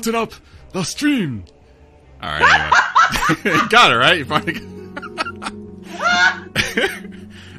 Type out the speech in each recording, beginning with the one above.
Started up the stream. All right, anyway. got it right. You finally.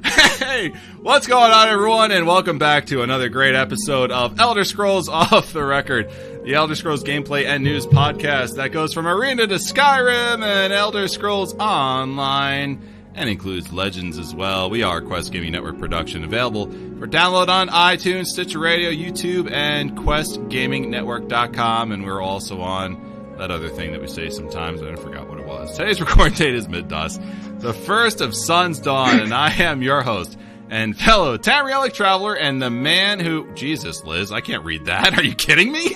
hey, what's going on, everyone, and welcome back to another great episode of Elder Scrolls Off the Record, the Elder Scrolls gameplay and news podcast that goes from Arena to Skyrim and Elder Scrolls Online and includes Legends as well. We are Quest Gaming Network production, available for download on iTunes, Stitcher Radio, YouTube, and QuestGamingNetwork.com. And we're also on that other thing that we say sometimes. I forgot what it was. Today's recording date is Middas, the first of Sun's Dawn, and I am your host and fellow Tamrielic traveler and the man who Jesus, Liz, I can't read that. Are you kidding me?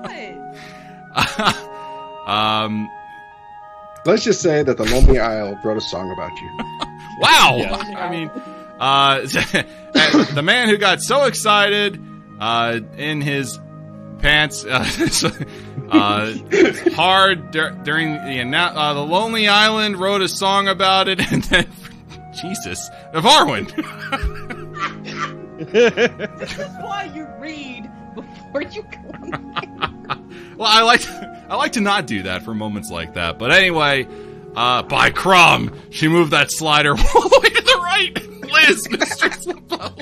What? um, Let's just say that the Lonely Isle wrote a song about you. Wow. Yeah. I mean, uh, the man who got so excited uh, in his pants uh, uh, hard dur- during the annou- uh, the Lonely Island wrote a song about it, and then Jesus, Varwin. this is why you read before you go. well, I like I like to not do that for moments like that, but anyway. Uh, by Crom, she moved that slider all the way to the right. Liz, Mistress LeBeau.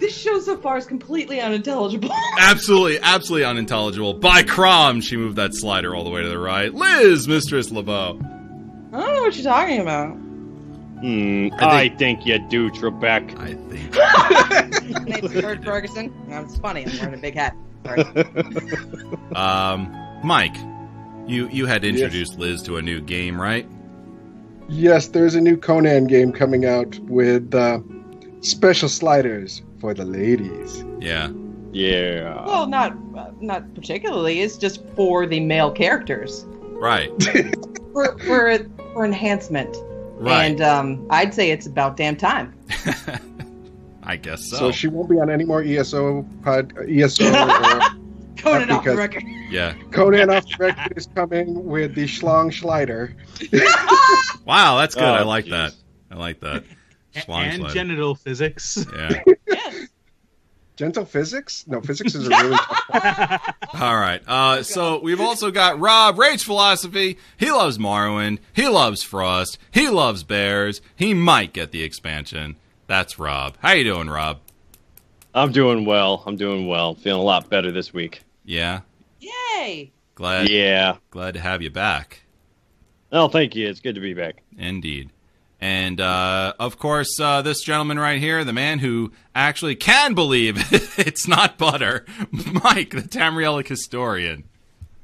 this show so far is completely unintelligible. absolutely, absolutely unintelligible. By Crom, she moved that slider all the way to the right. Liz, Mistress LeBeau. I don't know what you're talking about. Hmm, I I think you do, Trebek. I think. My name's Kurt Ferguson. No, it's funny. I'm wearing a big hat. Sorry. Um, Mike, you you had introduced Liz to a new game, right? Yes, there's a new Conan game coming out with uh, special sliders for the ladies. Yeah. Yeah. well, not uh, not particularly. It's just for the male characters Right. for for for enhancement. Right. And um, I'd say it's about damn time. I guess so. So she won't be on any more ESO pod, ESO. or Conan off the record. yeah. Conan off the record is coming with the Schlong Schleider. Wow, that's good. Oh, I like jeez. that. I like that. Schlong and slider. genital physics. Yeah. Yes. Gentle physics? No, physics is a really tough All right. Uh, so we've also got Rob, Rage Philosophy. He loves Morrowind. He loves Frost. He loves bears. He might get the expansion. That's Rob. How you doing, Rob? I'm doing well. I'm doing well. Feeling a lot better this week. Yeah. Yay. Glad Yeah. glad to have you back. Oh, thank you. It's good to be back. Indeed. And uh, of course, uh, this gentleman right here, the man who actually can believe it's not butter, Mike, the Tamrielic historian.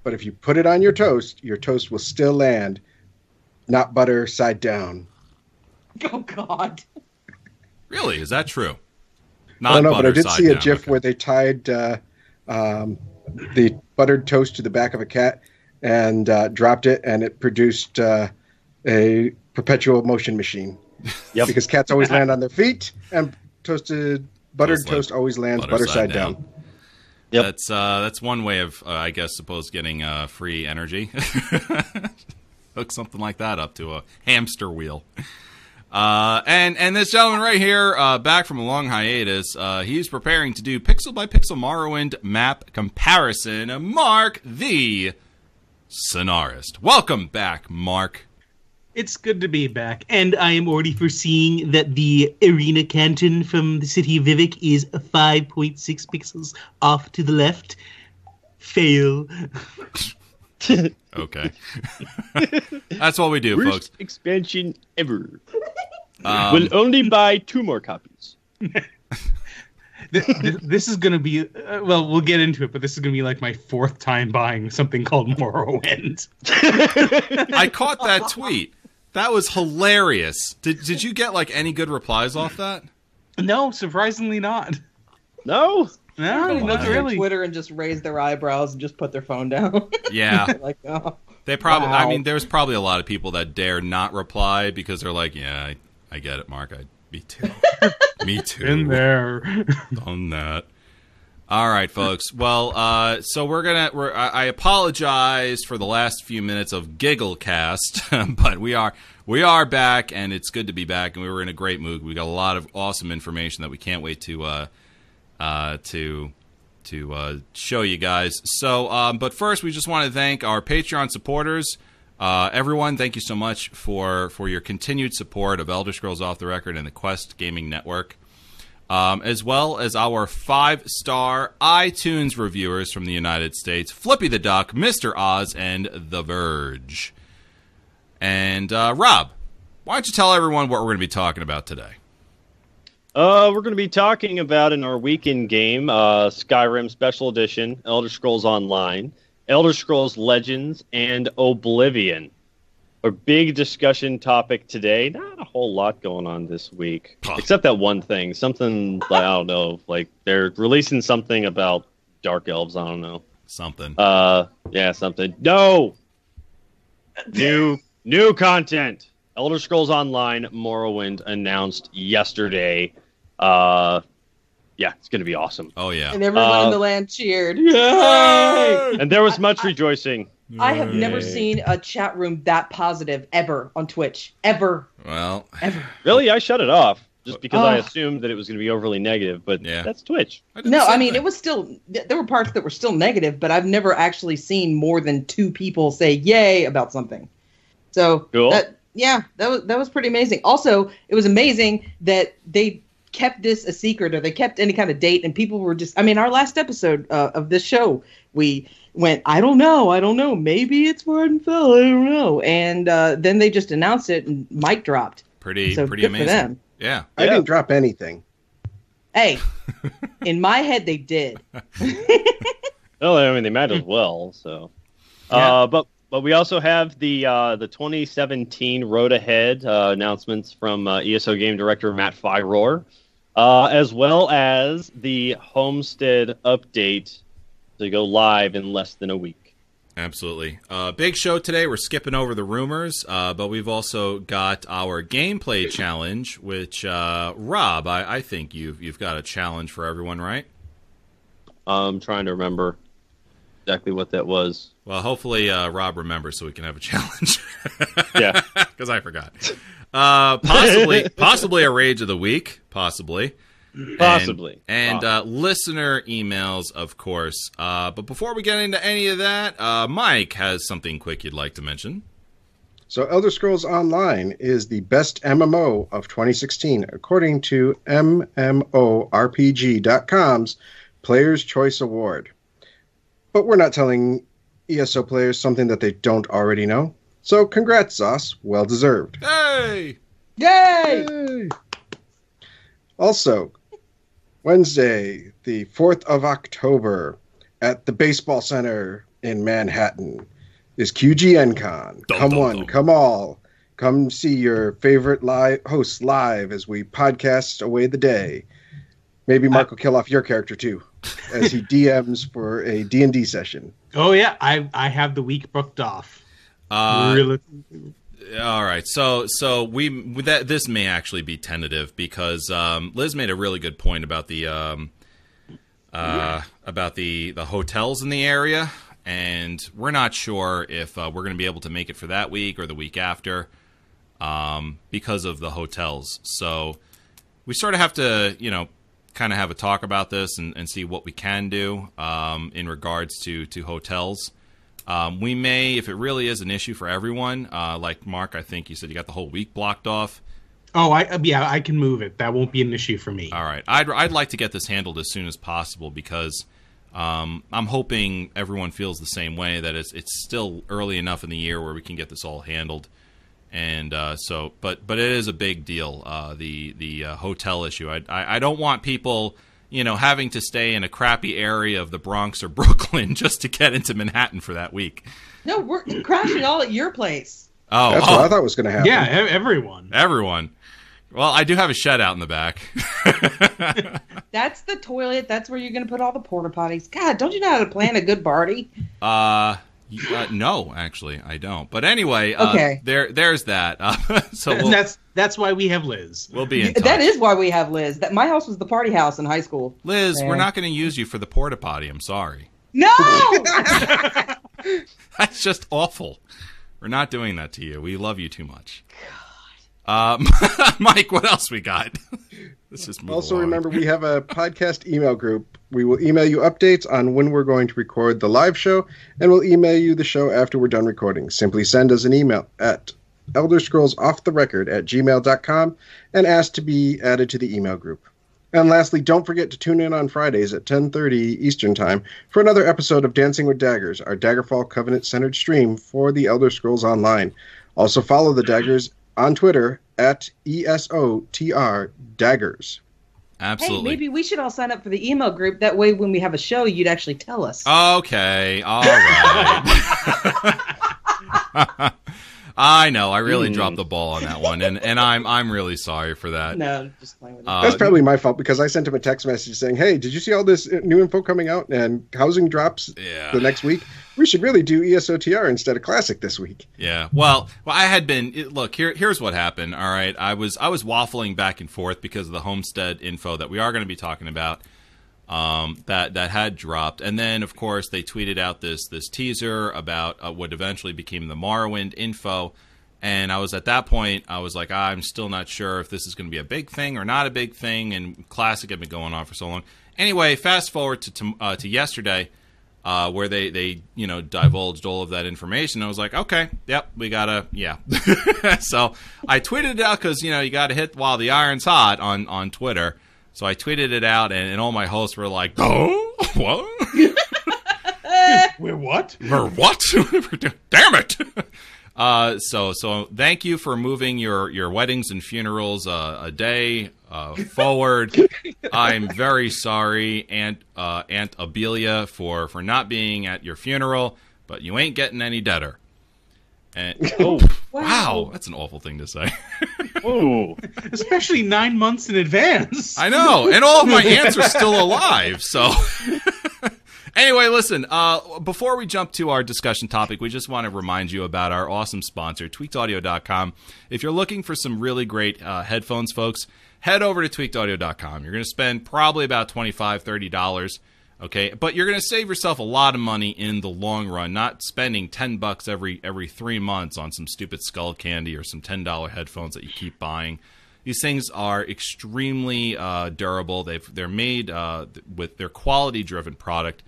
But if you put it on your toast, your toast will still land, not butter side down. Oh God. Really, is that true? I don't know, but I did side see a down, GIF okay. where they tied uh, um, the buttered toast to the back of a cat and uh, dropped it, and it produced uh, a perpetual motion machine. Yep. Because cats always land on their feet, and toasted buttered Toast like toast always lands butter butter, side side, down. down. Yep. That's uh, that's one way of, uh, I guess, suppose getting uh, free energy. Hook something like that up to a hamster wheel. Uh, and and this gentleman right here, uh, back from a long hiatus, uh, he's preparing to do pixel by pixel Morrowind map comparison. Mark the Scenarist. Welcome back, Mark. It's good to be back, and I am already foreseeing that the arena canton from the city of Vivec is 5.6 pixels off to the left. Fail. Okay. That's what we do, Worst folks. expansion ever. Um, will only buy two more copies. Th- th- this is gonna be uh, well. We'll get into it, but this is gonna be like my fourth time buying something called Morrowind. I caught that tweet. That was hilarious. Did Did you get like any good replies off that? No, surprisingly not. No, No, Everybody not goes really. Twitter and just raise their eyebrows and just put their phone down. Yeah. like, oh. They probably. I mean, there's probably a lot of people that dare not reply because they're like, "Yeah, I, I get it, Mark. I, me too. me too. In there. on that." All right, folks. Well, uh, so we're gonna. We're, I, apologize for the last few minutes of Gigglecast, but we are we are back, and it's good to be back, and we were in a great mood. We got a lot of awesome information that we can't wait to uh, uh, to to uh, show you guys. So, um, but first, we just want to thank our Patreon supporters. Uh, everyone, thank you so much for for your continued support of Elder Scrolls Off the Record and the Quest Gaming Network, um, as well as our five star iTunes reviewers from the United States: Flippy the Duck, Mister Oz, and The Verge. And uh, Rob, why don't you tell everyone what we're going to be talking about today? Uh, we're going to be talking about in our weekend game, uh, Skyrim Special Edition, Elder Scrolls Online, Elder Scrolls Legends, and Oblivion. Our big discussion topic today. Not a whole lot going on this week, Huh. except that one thing. Something like, I don't know, like they're releasing something about dark elves. I don't know. Something. Uh, yeah, something. No, new new content. Elder Scrolls Online Morrowind announced yesterday. Uh, yeah, it's gonna be awesome. oh yeah. And everyone Uh, in the land cheered. Yay! And there was I- much I- rejoicing. I have never seen a chat room that positive ever on Twitch. Ever. Well, Ever. Really, I shut it off just because I Oh. assumed that it was gonna be overly negative. But Yeah. that's Twitch. I No, I mean thing. it was still there were parts that were still negative, but I've never actually seen more than two people say yay about something. So Cool. that yeah, that was that was pretty amazing. Also, it was amazing that they kept this a secret or they kept any kind of date and people were just I mean, our last episode uh, of this show, we went, I don't know, I don't know, maybe it's Vvardenfell, I don't know. And uh, then they just announced it and mic dropped. pretty So pretty good for amazing. them. Yeah. I Yeah. didn't drop anything. Hey, in my head they did. Well, I mean, they might as well. So, Yeah. uh, but but we also have the uh, the 2017 Road Ahead uh, announcements from uh, ESO game director Matt Firor, uh, as well as the Homestead update to go live in less than a week. Absolutely. Uh, big show today. We're skipping over the rumors, uh, but we've also got our gameplay challenge, which uh, Rob, I, I think you've you've got a challenge for everyone, right? I'm trying to remember exactly what that was. Well, hopefully uh, Rob remembers so we can have a challenge. Yeah. because I forgot. Uh, possibly, possibly a rage of the week. Possibly. And- Possibly. And, uh, listener emails, of course. Uh, but before we get into any of that, uh, Mike has something quick you'd like to mention. So, Elder Scrolls Online is the best MMO of 2016, according to MMORPG.com's Player's Choice Award. But we're not telling ESO players something that they don't already know. So, congrats, ZOS. Well deserved. Hey! Yay! Yay! Also, Wednesday, the 4th of October, at the Baseball Center in Manhattan, is QGNCon. Dum, come dum, one, dum. come all. Come see your favorite live hosts live as we podcast away the day. Maybe Mark will kill off your character too, as he DMs for a D&D session. Oh yeah, I I have the week booked off. Uh, really? All right, so so we that this may actually be tentative because um, Liz made a really good point about the um, uh, about the the hotels in the area, and we're not sure if uh, we're going to be able to make it for that week or the week after um, because of the hotels. So we sort of have to, you know, kind of have a talk about this and, and see what we can do um, in regards to to hotels. Um, we may, if it really is an issue for everyone, uh, like Mark, I think you said you got the whole week blocked off. Oh, I yeah, I can move it. That won't be an issue for me. All right, I'd I'd like to get this handled as soon as possible because um, I'm hoping everyone feels the same way that it's it's still early enough in the year where we can get this all handled. And uh, so, but but it is a big deal. Uh, the the uh, hotel issue. I, I I don't want people you know having to stay in a crappy area of the Bronx or Brooklyn just to get into Manhattan for that week. No, we're crashing all at your place. Oh, That's oh, what I thought was going to happen. Yeah, everyone. everyone. Well, I do have a shed out in the back. That's the toilet. That's where you're going to put all the porta potties. God, don't you know how to plan a good party? Uh, uh, no, actually, I don't. But anyway, uh, Okay. there, there's that. Uh, so we'll, that's that's why we have Liz. we'll be in touch. That is why we have Liz. That my house was the party house in high school. Liz, we're not going to use you for the porta potty. I'm sorry. No, That's just awful. We're not doing that to you. We love you too much. Um, Mike, what else we got? Let's just move Also, along. remember we have a podcast email group. We will email you updates on when we're going to record the live show, and we'll email you the show after we're done recording. Simply send us an email at Elder Scrolls Off the Record at gmail.com and ask to be added to the email group. And lastly, don't forget to tune in on Fridays at 10:30 Eastern Time for another episode of Dancing with Daggers, our Daggerfall Covenant-centered stream for the Elder Scrolls Online. Also follow the Daggers on Twitter at ESOTR Daggers. hey, Absolutely. maybe we should all sign up for the email group. That way, when we have a show, you'd actually tell us. Okay, all right. I know. I really Hmm. dropped the ball on that one, and, and I'm I'm really sorry for that. no, just playing with it. Uh, That's probably my fault because I sent him a text message saying, "Hey, did you see all this uh, new info coming out and housing drops Yeah. the next week? We should really do ESOTR instead of Classic this week." Yeah. Well, well, I had been. Look, here, here's what happened. All right, I was, I was waffling back and forth because of the homestead info that we are going to be talking about. Um, that that had dropped, and then of course they tweeted out this this teaser about uh, what eventually became the Morrowind info. And I was at that point, I was like, I'm still not sure if this is going to be a big thing or not a big thing. And Classic had been going on for so long. Anyway, fast forward to to, uh, to yesterday uh, where they they you know divulged all of that information. I was like, okay, yep, we gotta, yeah. so I tweeted it out because you know you got to hit while the iron's hot on on Twitter. So I tweeted it out, and, and all my hosts were like, "Oh, what? We're what? Or what? Damn it!" Uh, so so thank you for moving your your weddings and funerals uh, a day uh, forward. I'm very sorry, Aunt uh, Aunt Abelia, for for not being at your funeral, but you ain't getting any deader. And Oh, wow, that's an awful thing to say. oh, Especially nine months in advance. I know, and all of my aunts are still alive. So, anyway, listen. Uh, before we jump to our discussion topic, we just want to remind you about our awesome sponsor, TweakedAudio.com. If you're looking for some really great uh, headphones, folks, head over to TweakedAudio.com. You're going to spend probably about $25, $30. Okay, but you're going to save yourself a lot of money in the long run, not spending ten bucks every every three months on some stupid skull candy or some ten dollar headphones that you keep buying. These things are extremely uh, durable. They've they're made uh, with their quality driven product,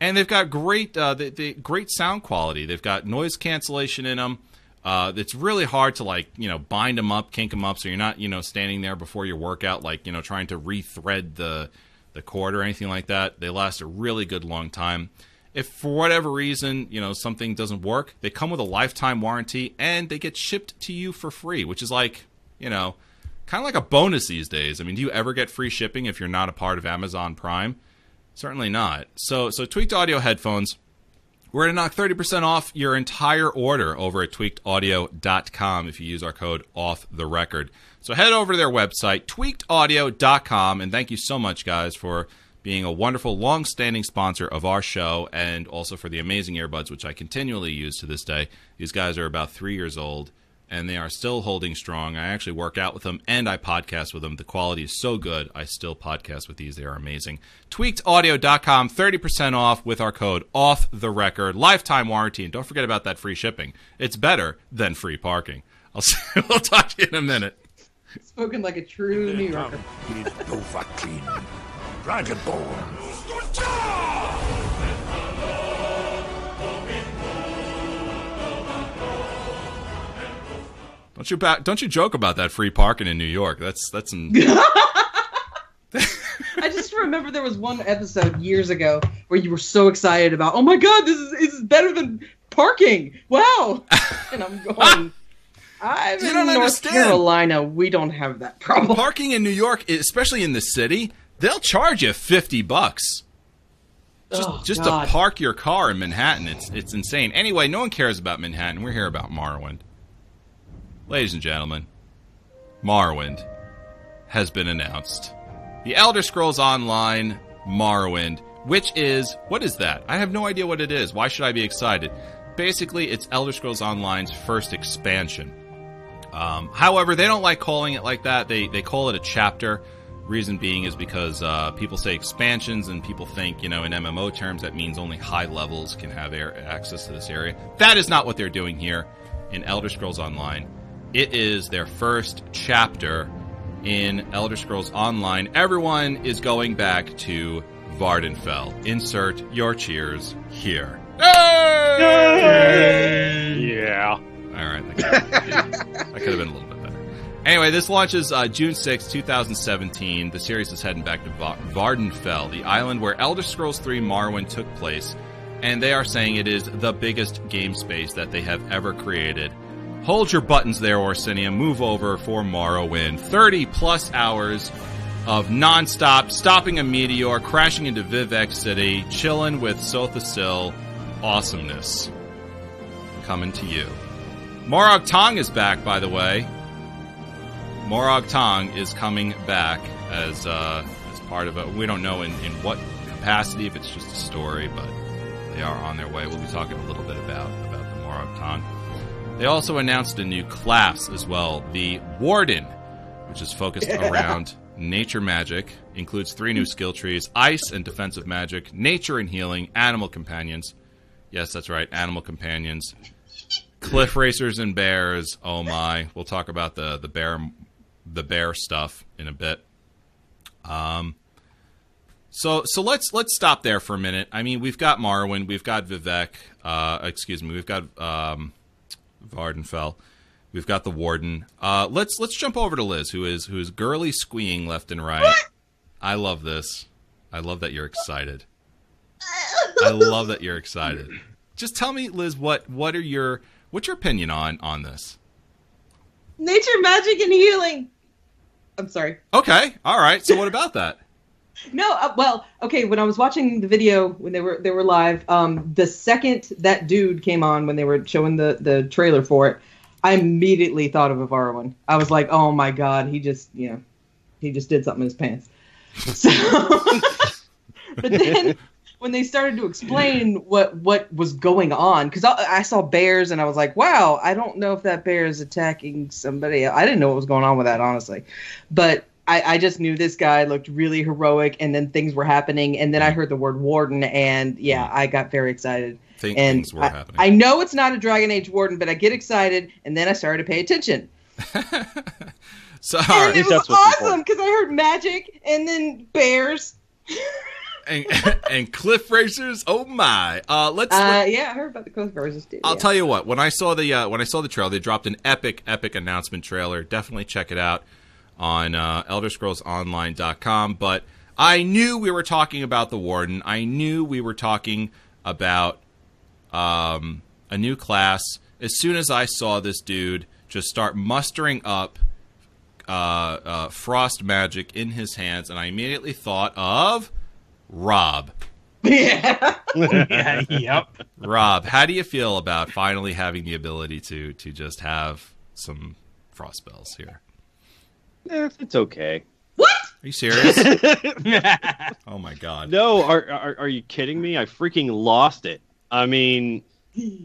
and they've got great uh, great sound quality. They've got noise cancellation in them. Uh, it's really hard to like you know bind them up, kink them up, so you're not you know standing there before your workout like you know trying to rethread the the cord or anything like that. They last a really good long time. If for whatever reason, you know, something doesn't work, they come with a lifetime warranty and they get shipped to you for free, which is like, you know, kind of like a bonus these days. I mean, do you ever get free shipping if you're not a part of Amazon Prime? Certainly not. So, so tweaked audio headphones. We're going to knock 30% off your entire order over at tweakedaudio.com if you use our code off the record. So head over to their website, tweakedaudio.com, and thank you so much, guys, for being a wonderful, long standing sponsor of our show and also for the amazing earbuds, which I continually use to this day. These guys are about three years old and they are still holding strong. I actually work out with them and I podcast with them. The quality is so good. I still podcast with these. They are amazing. Tweakedaudio.com, 30% off with our code off the record, lifetime warranty. And don't forget about that free shipping. It's better than free parking. I'll see, we'll talk to you in a minute. Spoken like a true New Yorker. He's Dragonborn. Don't you back, don't you joke about that free parking in New York. That's that's an I just remember there was one episode years ago where you were so excited about, oh my god, this is, this is better than parking. Wow. and I'm going, I'm You in don't North understand. Carolina. We don't have that problem. parking in New York, especially in the city. They'll charge you fifty bucks just Oh, just to park your car in Manhattan. It's it's insane. Anyway, no one cares about Manhattan. We're here about Morrowind, ladies and gentlemen. Morrowind has been announced. The Elder Scrolls Online Morrowind, which is what is that? I have no idea what it is. Why should I be excited? Basically, it's Elder Scrolls Online's first expansion. Um, however, they don't like calling it like that. They they call it a chapter. Reason being is because uh, people say expansions, and people think you know in MMO terms that means only high levels can have air, access to this area. That is not what they're doing here in Elder Scrolls Online. It is their first chapter in Elder Scrolls Online. Everyone is going back to Vvardenfell. Insert your cheers here. Yeah. All right. That could have been a little bit better. Anyway, this launches uh, June 6, 2017. The series is heading back to Va- Vvardenfell, the island where Elder Scrolls 3 Morrowind took place, and they are saying it is the biggest game space that they have ever created. Hold your buttons there, Orsinium. Move over for Morrowind. 30 plus hours of nonstop, stopping a meteor, crashing into Vivec City, chilling with Sotha Sil. Awesomeness. Coming to you. Morag Tong is back, by the way. Morag Tong is coming back as uh, as part of it. We don't know in, in what capacity, if it's just a story, but they are on their way. We'll be talking a little bit about about the Morag Tong. They also announced a new class as well, the Warden, which is focused around nature magic. Includes three new skill trees: ice and defensive magic, nature and healing, animal companions. Yes, that's right, animal companions cliff racers and bears. Oh my! We'll talk about the the bear the bear stuff in a bit. Um. So so let's let's stop there for a minute. I mean, we've got Morrowind, we've got Vivec. Uh, excuse me, we've got um, Vvardenfell. We've got the warden. Uh, let's let's jump over to Liz, who is who is girly squeeing left and right. I love this. I love that you're excited. I love that you're excited. Just tell me, Liz, what what are your what's your opinion on on this? Nature, magic, and healing. I'm sorry. Okay, all right. So what about that? No, uh, well, okay. When I was watching the video when they were they were live, um, the second that dude came on when they were showing the the trailer for it, I immediately thought of Avarwin. I was like, oh my god, he just you know, he just did something in his pants. So, but then when they started to explain what what was going on, because I, I saw bears and I was like, wow, I don't know if that bear is attacking somebody. I didn't know what was going on with that honestly, but I, I just knew this guy looked really heroic, and then things were happening, and then I heard the word warden, and yeah, mm-hmm. I got very excited. Think And things were I, happening. I know it's not a Dragon Age warden, but I get excited, and then I started to pay attention. so And it was awesome because I heard magic and then bears. and, and cliff racers. Oh my! Uh, let's. Uh, yeah, I heard about the Cliff Roses too. I'll yeah. tell you what. When I saw the uh, when I saw the trailer, they dropped an epic, epic announcement trailer. Definitely check it out on uh, ElderScrollsOnline.com. But I knew we were talking about the Warden. I knew we were talking about um, a new class. As soon as I saw this dude just start mustering up uh, uh, frost magic in his hands, and I immediately thought of Rob. yeah. yeah, yep. Rob, how do you feel about finally having the ability to to just have some frost spells here? Eh, it's okay. What? Are you serious? oh my god. No, are, are are you kidding me? I freaking lost it. I mean,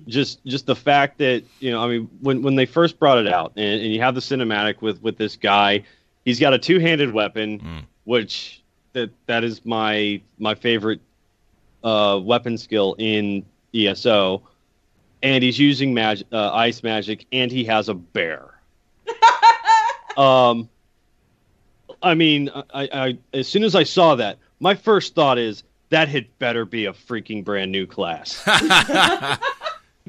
just just the fact that you know, I mean, when when they first brought it out, and, and you have the cinematic with with this guy, he's got a two handed weapon, Mm. which that that is my my favorite uh, weapon skill in ESO, and he's using mag- uh, ice magic, and he has a bear. um, I mean, I, I as soon as I saw that, my first thought is that had better be a freaking brand new class. and,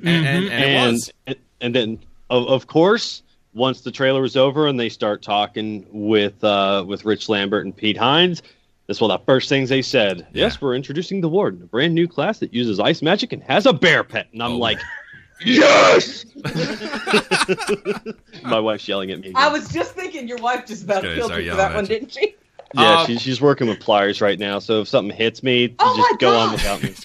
and, and it and and then of, of course once the trailer was over and they start talking with uh, with Rich Lambert and Pete Hines, that's one of the first things they said. Yeah. Yes, we're introducing the Warden, a brand new class that uses ice magic and has a bear pet. And I'm Oh. like, yes. My wife's yelling at me. I was just thinking your wife just about Gonna killed start you for that at one, you. didn't she? yeah, Um, she's she's working with pliers right now. So if something hits me, Oh just my go on without me.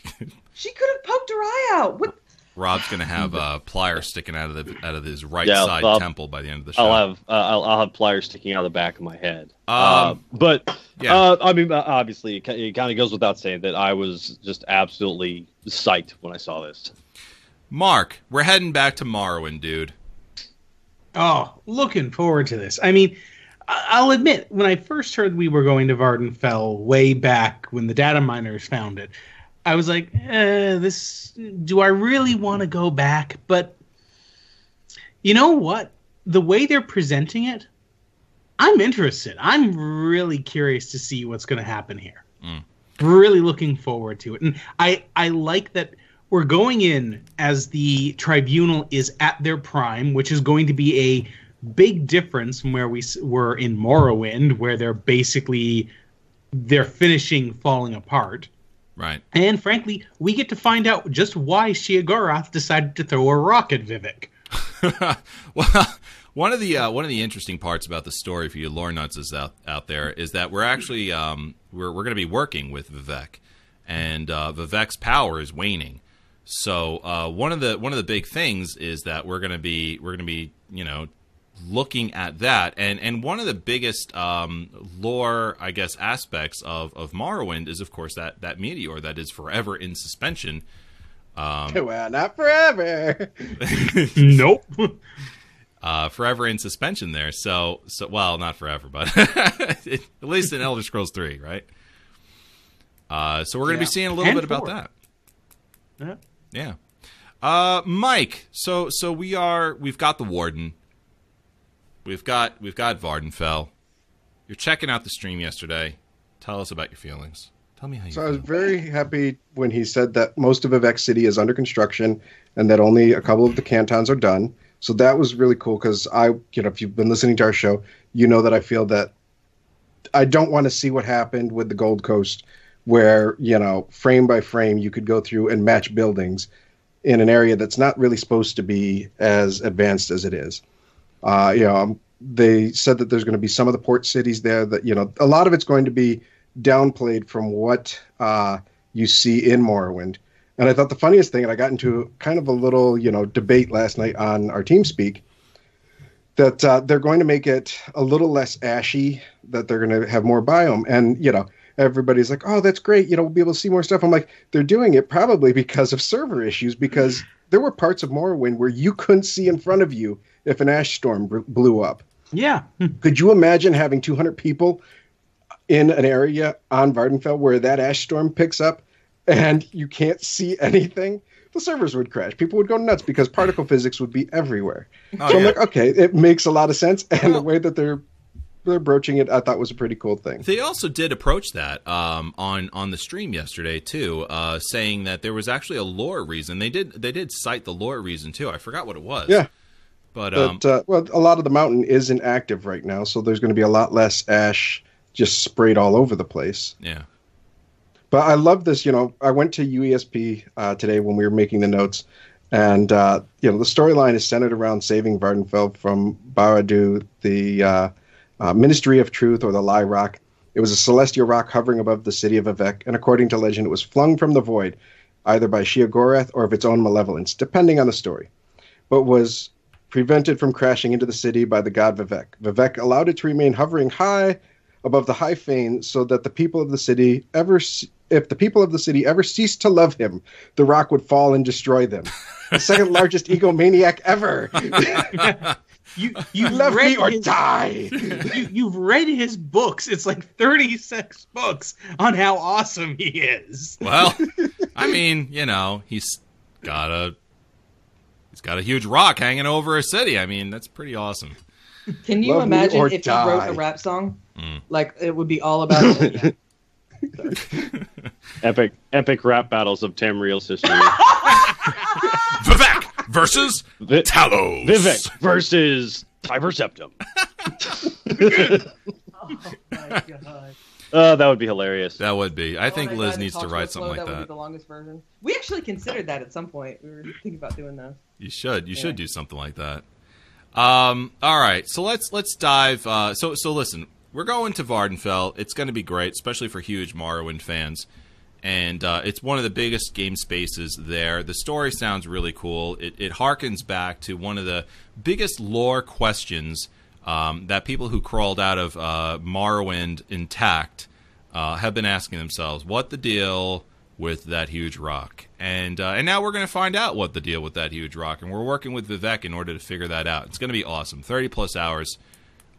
She could have poked her eye out. What? Rob's gonna have a plier sticking out of the out of his right Yeah, side I'll- temple by the end of the show. I'll have uh, I'll, I'll have pliers sticking out of the back of my head. Um, uh, but yeah. uh, I mean, uh, obviously, it, it kind of goes without saying that I was just absolutely psyched when I saw this. Mark, we're heading back to Morrowind, dude. Oh, looking forward to this. I mean, I'll admit, when I first heard we were going to Vvardenfell way back when the data miners found it, I was like, eh, this. Do I really want to go back? But you know what? The way they're presenting it, I'm interested. I'm really curious to see what's going to happen here. Mm. Really looking forward to it, and I I like that we're going in as the tribunal is at their prime, which is going to be a big difference from where we were in Morrowind, where they're basically they're finishing falling apart. Right. And frankly, we get to find out just why Sheogorath decided to throw a rock at Vivec. well, one of the uh, one of the interesting parts about the story for you lore nuts is out out there is that we're actually um, we're we're going to be working with Vivec, and uh, Vivec's power is waning. So uh, one of the one of the big things is that we're going to be we're going to be you know looking at that and and one of the biggest um, lore I guess aspects of of Morrowind is of course that that meteor that is forever in suspension. well, not forever. nope. uh, forever in suspension there. So, so well, not forever, but at least in Elder Scrolls Three, right? Uh, so we're going to be seeing a little And bit about that. Yeah. Yeah. Uh, Mike, so so we are we've got the Warden. We've got we've got Vvardenfell. You're checking out the stream yesterday. Tell us about your feelings. Tell me how you So I was very happy when he said that most of Vivec City is under construction and that only a couple of the cantons are done. So that was really cool because I, you know, if you've been listening to our show, you know that I feel that I don't want to see what happened with the Gold Coast, where you know frame by frame you could go through and match buildings in an area that's not really supposed to be as advanced as it is. Uh, you know, um, they said that there's going to be some of the port cities there that you know a lot of it's going to be downplayed from what uh, you see in Morrowind. And I thought the funniest thing, and I got into kind of a little, you know, debate last night on our team speak, that uh, they're going to make it a little less ashy, that they're going to have more biome. And, you know, everybody's like, oh, that's great. You know, we'll be able to see more stuff. I'm like, they're doing it probably because of server issues, because there were parts of Morrowind where you couldn't see in front of you if an ash storm br- blew up. Yeah. Could you imagine having 200 people in an area on Vvardenfell where that ash storm picks up and you can't see anything? The servers would crash. People would go nuts because particle physics would be everywhere. Oh, so I'm like, okay, it makes a lot of sense, and Well- the way that they're they're broaching it, I thought was a pretty cool thing. They also did approach that um, on on the stream yesterday too, uh, saying that there was actually a lore reason. They did they did cite the lore reason too. I forgot what it was. Yeah. But um, But uh, well, a lot of the mountain isn't active right now, so there's going to be a lot less ash just sprayed all over the place. yeah, But I love this. You know, I went to UESP uh, today when we were making the notes, and uh, you know the storyline is centered around saving Vvardenfell from Baar Dau, the uh, uh, Ministry of Truth, or the Lie Rock. It was a celestial rock hovering above the city of Vivec, and according to legend, it was flung from the void, either by Sheogorath or of its own malevolence, depending on the story, but was prevented from crashing into the city by the god Vivec. Vivec allowed it to remain hovering high above the high fane so that the people of the city ever if the people of the city ever ceased to love him the rock would fall and destroy them the second largest egomaniac ever You you love read me or his, die You, you've read his books. It's like thirty six books on how awesome he is. well, I mean, you know, he's got a he's got a huge rock hanging over a city. I mean, that's pretty awesome. Can you Love imagine or if he wrote a rap song? Mm. Like it would be all about. Epic, epic rap battles of Tamriel's history. Vivec versus Vi- Talos. Vivec versus Tiber Septim. Oh my god. Uh, that would be hilarious. That would be. I think Oh my Liz God, needs to write something like That would that. be the longest version. We actually considered that at some point. We were thinking about doing those. You should. You Yeah. should do something like that. Um, all right. So let's let's dive. Uh, so so listen. We're going to Vvardenfell. It's going to be great, especially for huge Morrowind fans. And uh, it's one of the biggest game spaces there. The story sounds really cool. It, it harkens back to one of the biggest lore questions um, that people who crawled out of uh, Morrowind intact uh, have been asking themselves: What the deal with that huge rock? And uh, and now we're going to find out what the deal with that huge rock. And we're working with Vivec in order to figure that out. It's going to be awesome. Thirty plus hours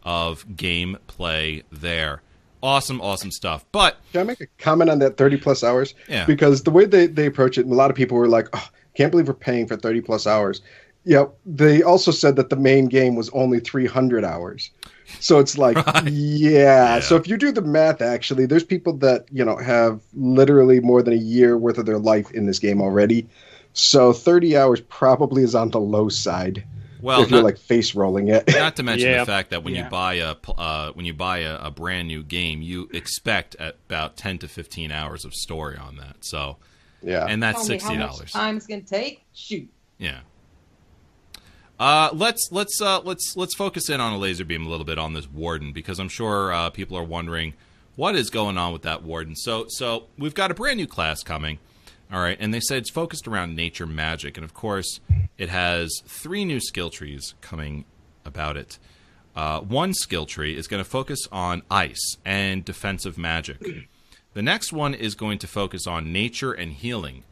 of gameplay there. Awesome, awesome stuff. But Can I make a comment on that 30 plus hours? Yeah. Because the way they, they approach it, and a lot of people were like, oh, can't believe we're paying for 30 plus hours. Yeah, they also said that the main game was only 300 hours. So it's like, Right. yeah. Yeah. So if you do the math, actually, there's people that, you know, have literally more than a year worth of their life in this game already. So 30 hours probably is on the low side well, if you're not, like face rolling it. not to mention Yeah. the fact that when you buy a uh, when you buy a, a brand new game, you expect at about ten to fifteen hours of story on that. So, yeah. and that's Tell me sixty how much dollars. time it's gonna take. Shoot. Yeah. Uh, let's let's uh, let's let's focus in on a laser beam a little bit on this warden because I'm sure uh, people are wondering what is going on with that warden. So so we've got a brand new class coming, all right, and they said it's focused around nature magic, and of course it has three new skill trees coming about it. Uh, one skill tree is going to focus on ice and defensive magic. The next one is going to focus on nature and healing.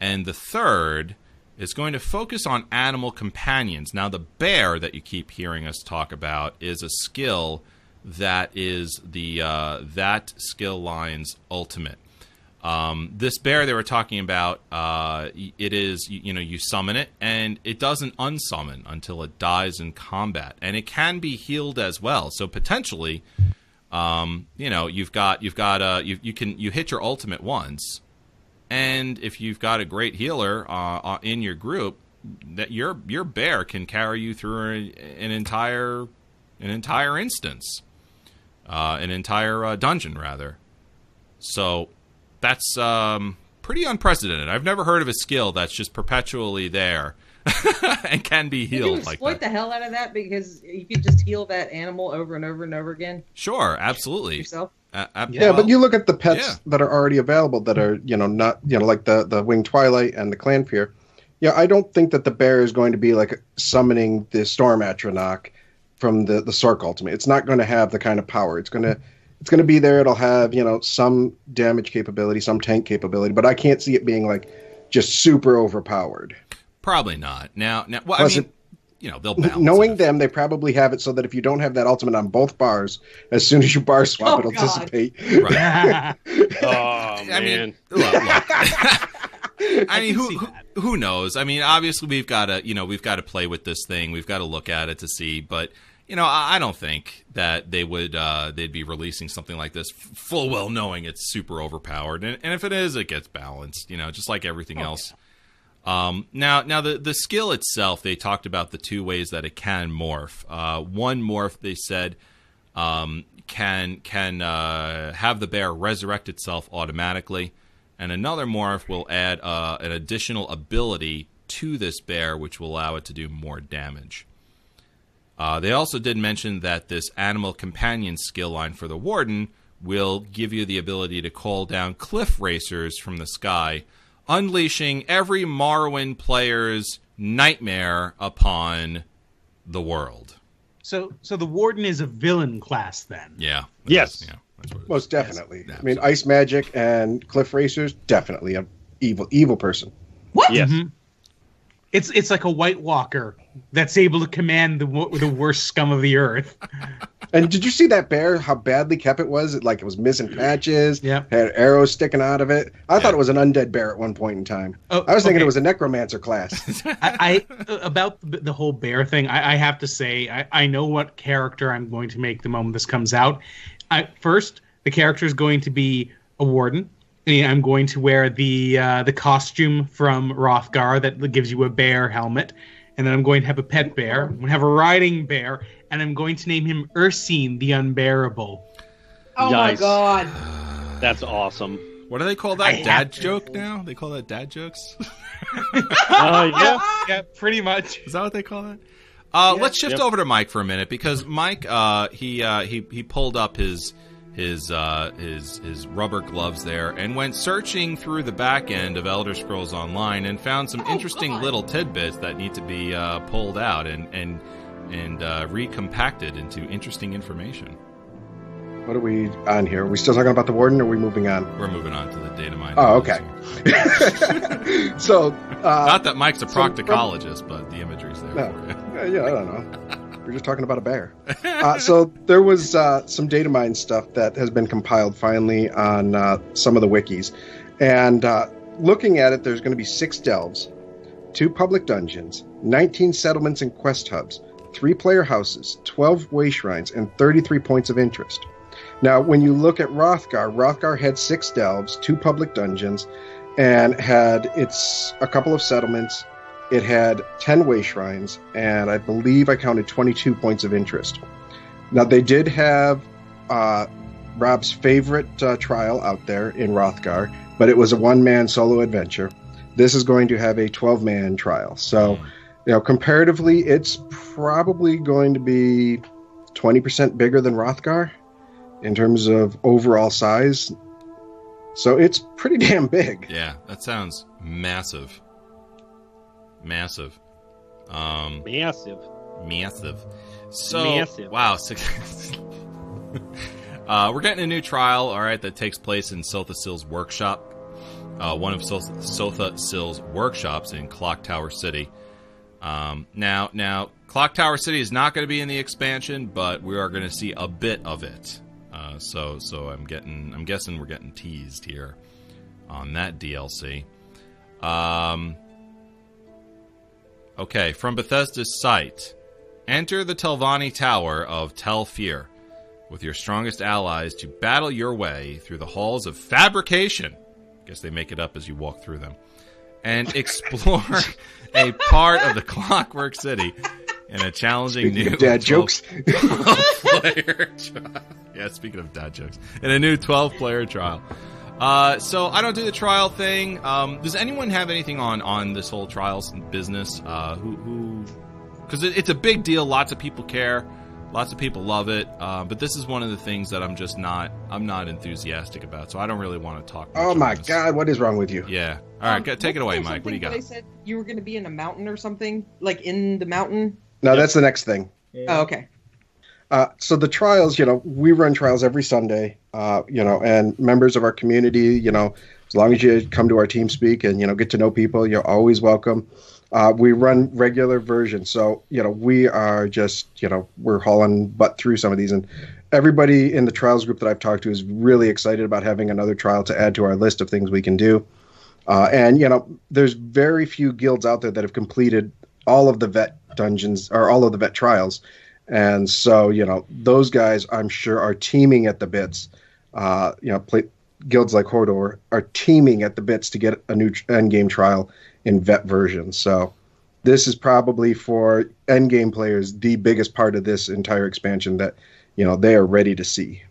And the third is going to focus on animal companions. Now, the bear that you keep hearing us talk about is a skill that is the uh, that skill line's ultimate. Um, this bear they were talking about, uh, it is you, you know you summon it and it doesn't unsummon until it dies in combat, and it can be healed as well. So potentially, um, you know you've got you've got uh, you you can you hit your ultimate once, and if you've got a great healer uh, uh, in your group, that your your bear can carry you through an, an entire an entire instance, uh, an entire uh, dungeon rather. So that's um, pretty unprecedented. I've never heard of a skill that's just perpetually there and can be Can you healed like exploit that. the hell out of that because you could just heal that animal over and over and over again Sure, absolutely. yourself. Uh, Yeah, well, but you look at the pets yeah. that are already available that are, you know, not, you know, like the the Winged Twilight and the Clannfear. Yeah, I don't think that the bear is going to be like summoning the Storm Atronach from the the Sorc Ultimate. It's not going to have the kind of power. It's going to it's going to be there. It'll have, you know, some damage capability, some tank capability, but I can't see it being like just super overpowered. Probably not. Now, now, well, I mean, it- you know, they'll balance Knowing it. them, they probably have it so that if you don't have that ultimate on both bars, as soon as you bar swap, Oh, it'll God. dissipate. Right. Oh I man. mean, look, look. I mean, can who, who who knows? I mean, obviously we've got to, you know, we've got to play with this thing. We've got to look at it to see, but you know, I, I don't think that they would uh, they'd be releasing something like this full well knowing it's super overpowered. And, and if it is, it gets balanced. You know, just like everything else. Um, now, now the the skill itself, they talked about the two ways that it can morph. Uh, one morph, they said, um, can can uh, have the bear resurrect itself automatically, and another morph will add uh, an additional ability to this bear, which will allow it to do more damage. Uh, they also did mention that this animal companion skill line for the warden will give you the ability to call down cliff racers from the sky, unleashing every Morrowind player's nightmare upon the world. So, so the warden is a villain class then. Yeah. Yes. Yeah. That's what it is. Most definitely. Yes. I mean, ice magic and cliff racers definitely a evil evil person. What? Yes. Mhm. It's it's like a White Walker that's able to command the the worst scum of the earth. And did you see that bear? How badly kept it was? It, like it was missing patches. Yeah. Had arrows sticking out of it. I Yeah. thought it was an undead bear at one point in time. Oh, I was thinking okay. it was a necromancer class. I, I about the, the whole bear thing. I, I have to say, I, I know what character I'm going to make the moment this comes out. I, first, the character is going to be a warden. And I'm going to wear the uh, the costume from Rothgar that gives you a bear helmet, and then I'm going to have a pet bear. I'm going to have a riding bear, and I'm going to name him Ursine the Unbearable. Oh my god. That's awesome. What do they call that? I have dad to. joke now? They call that dad jokes? Uh, yeah. yeah, pretty much. Is that what they call it? Uh, Yeah. let's shift Yep. over to Mike for a minute because Mike, uh, he uh, he he pulled up his his uh, his his rubber gloves there and went searching through the back end of Elder Scrolls Online and found some Oh, interesting God. little tidbits that need to be uh, pulled out and and and uh, recompacted into interesting information. What are we on here? Are we still talking about the warden or are we moving on? We're moving on to the data mine. Oh, okay. so, uh, Not that Mike's a so from- proctologist, but the imagery's there. No. for you. yeah, I don't know. We're just talking about a bear. Uh, so there was uh, some data mine stuff that has been compiled finally on uh, some of the wikis, and uh, looking at it, there's going to be six delves, two public dungeons, 19 settlements and quest hubs, three player houses, 12 way shrines, and 33 points of interest. Now, when you look at Wrothgar, Wrothgar had six delves, two public dungeons, and had its a couple of settlements. It had 10 way shrines, and I believe I counted 22 points of interest. Now, they did have uh, Rob's favorite uh, trial out there in Wrothgar, but it was a one man solo adventure. This is going to have a 12 man trial. So, you know, comparatively, it's probably going to be 20% bigger than Wrothgar in terms of overall size. So it's pretty damn big. Yeah, that sounds massive. Massive. Um, Massive. massive. So, Massive. wow. Six, uh, we're getting a new trial, all right, that takes place in Sotha Sil's workshop. Uh, one of Sil's workshops in Clock Tower City. Um, now, now, Clock Tower City is not going to be in the expansion, but we are going to see a bit of it. Uh, so, so I'm getting, I'm guessing we're getting teased here on that DLC. Um, okay, from Bethesda's site, enter the Telvanni Tower of Tel Fyr with your strongest allies to battle your way through the halls of fabrication. I Guess they make it up as you walk through them, and explore a part of the Clockwork City in a challenging Speaking new dad 12 jokes, player trial. Yeah, speaking of dad jokes, in a new 12 player trial. Uh, so I don't do the trial thing. Um, does anyone have anything on on this whole trials business? Uh, who who? Because it, it's a big deal. Lots of people care. Lots of people love it. Uh, but this is one of the things that I'm just not. I'm not enthusiastic about. So I don't really want to talk. much oh my god, what is wrong with you? Yeah. All right, Um, take it away, Mike. What do you something got? They said you were going to be in a mountain or something, like in the mountain. No, that's the next thing. Oh, okay. Uh, so the trials, you know, we run trials every Sunday, uh, you know, and members of our community, you know, as long as you come to our team speak and you know get to know people, you're always welcome. Uh, we run regular versions, so you know we are just you know we're hauling butt through some of these, and everybody in the trials group that I've talked to is really excited about having another trial to add to our list of things we can do. Uh, and you know, there's very few guilds out there that have completed all of the vet dungeons or all of the vet trials. And so, you know, those guys, I'm sure, are teaming at the bits. Uh, you know, play, guilds like Hordor are teaming at the bits to get a new tr- end game trial in vet version. So, this is probably for end game players the biggest part of this entire expansion that you know they are ready to see.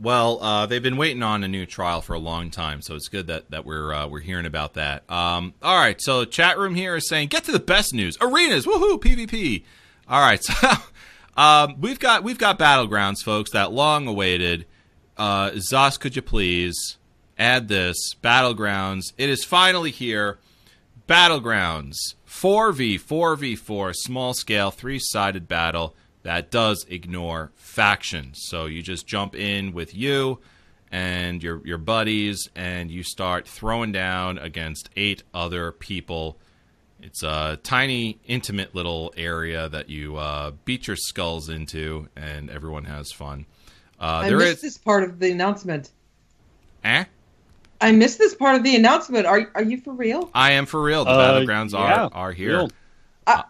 Well, uh, they've been waiting on a new trial for a long time, so it's good that, that we're uh, we're hearing about that. Um, all right, so chat room here is saying get to the best news: arenas, woohoo, PvP. All right, so um, we've got we've got battlegrounds, folks. That long awaited. Uh, ZOS, could you please add this battlegrounds? It is finally here. Battlegrounds 4v4v4 small scale three sided battle that does ignore factions. So you just jump in with you and your your buddies and you start throwing down against eight other people. It's a tiny, intimate little area that you uh, beat your skulls into, and everyone has fun. Uh, I there missed is, this part of the announcement. eh? I missed this part of the announcement. Are are you for real? I am for real. The Uh, battlegrounds yeah, are are here. Uh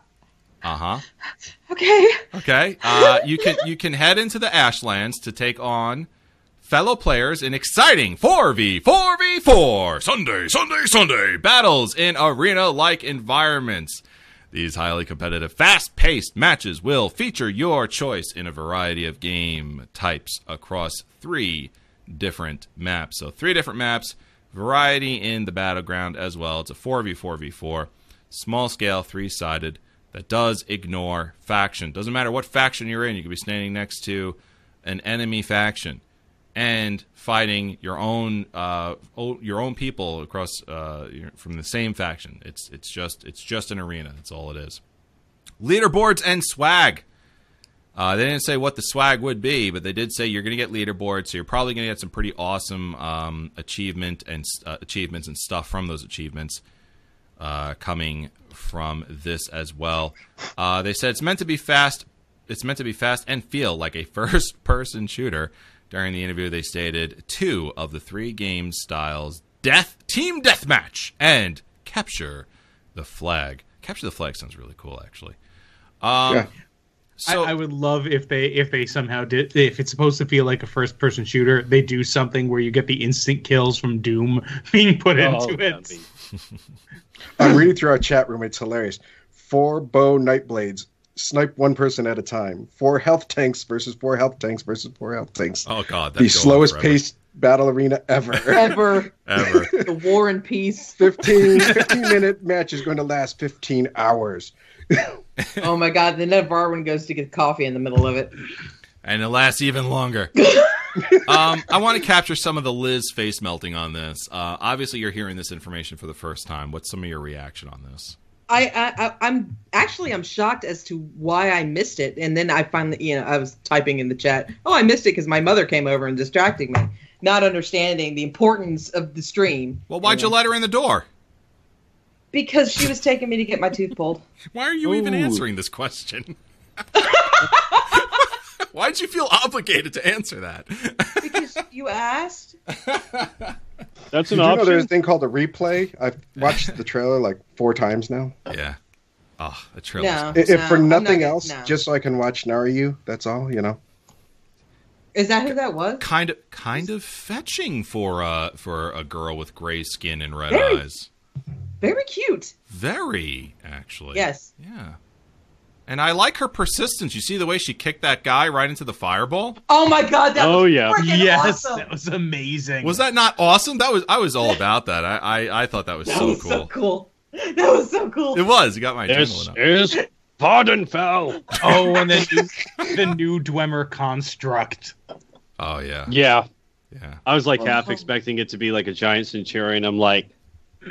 huh. Okay. Okay. Uh, you can you can head into the Ashlands to take on fellow players in exciting 4v4v4 Sunday Sunday Sunday battles in arena like environments. These highly competitive, fast paced matches will feature your choice in a variety of game types across three different maps. So, three different maps, variety in the battleground as well. It's a 4v4v4, small scale, three sided, that does ignore faction. Doesn't matter what faction you're in, you could be standing next to an enemy faction and fighting your own uh, your own people across uh, from the same faction. It's it's just it's just an arena. That's all it is. Leaderboards and swag. Uh, they didn't say what the swag would be, but they did say you're going to get leaderboards. So you're probably going to get some pretty awesome um, achievement and uh, achievements and stuff from those achievements uh, coming from this as well. Uh, they said it's meant to be fast. It's meant to be fast and feel like a first-person shooter. During the interview, they stated two of the three game styles: death, team deathmatch, and capture the flag. Capture the flag sounds really cool, actually. Um, Yeah. So I, I would love if they if they somehow did if it's supposed to feel like a first person shooter, they do something where you get the instant kills from Doom being put Oh, into it. be- I'm reading through our chat room. It's hilarious. Four bow night blades. Snipe one person at a time. Four health tanks versus four health tanks versus four health tanks. oh god, the that'd go on slowest paced battle arena ever. Ever ever. the war and peace. 15, 15 minute match is going to last 15 hours. Oh my god! Then Varwin goes to get coffee in the middle of it. and it lasts even longer. um, I want to capture some of the Liz face melting on this. Uh, obviously, you're hearing this information for the first time. What's some of your reaction on this? I, I, I I'm actually I'm shocked as to why I missed it, and then I finally, you know, I was typing in the chat. Oh, I missed it because my mother came over and distracted me, not understanding the importance of the stream. Well, why'd you let her in the door? Because she was taking me to get my tooth pulled. Why are you even answering this question? Why'd you feel obligated to answer that? Because you asked. That's Did an you know there's a thing called a replay? I've watched the trailer like four times now. yeah. Oh, the trailer. No, If no, for I'm not nothing else, no. just so I can watch Naryu, that's all, you know. is that who that was? Kind of, kind of fetching for uh for a girl with gray skin and red Very. eyes. Very cute. Very, actually. Yes. Yeah. And I like her persistence. You see the way she kicked that guy right into the fireball? Oh my god, that Oh, was yeah. freaking Yes, awesome. that was amazing. Was that not awesome? That was I was all about that. I I, I thought that was That so was cool. so cool. That was so cool. It was. You got my This adrenaline up. is Vvardenfell. Oh, and then the new Dwemer construct. Oh yeah. Yeah, Yeah. I was like half Oh. expecting it to be like a giant centurion. I'm like,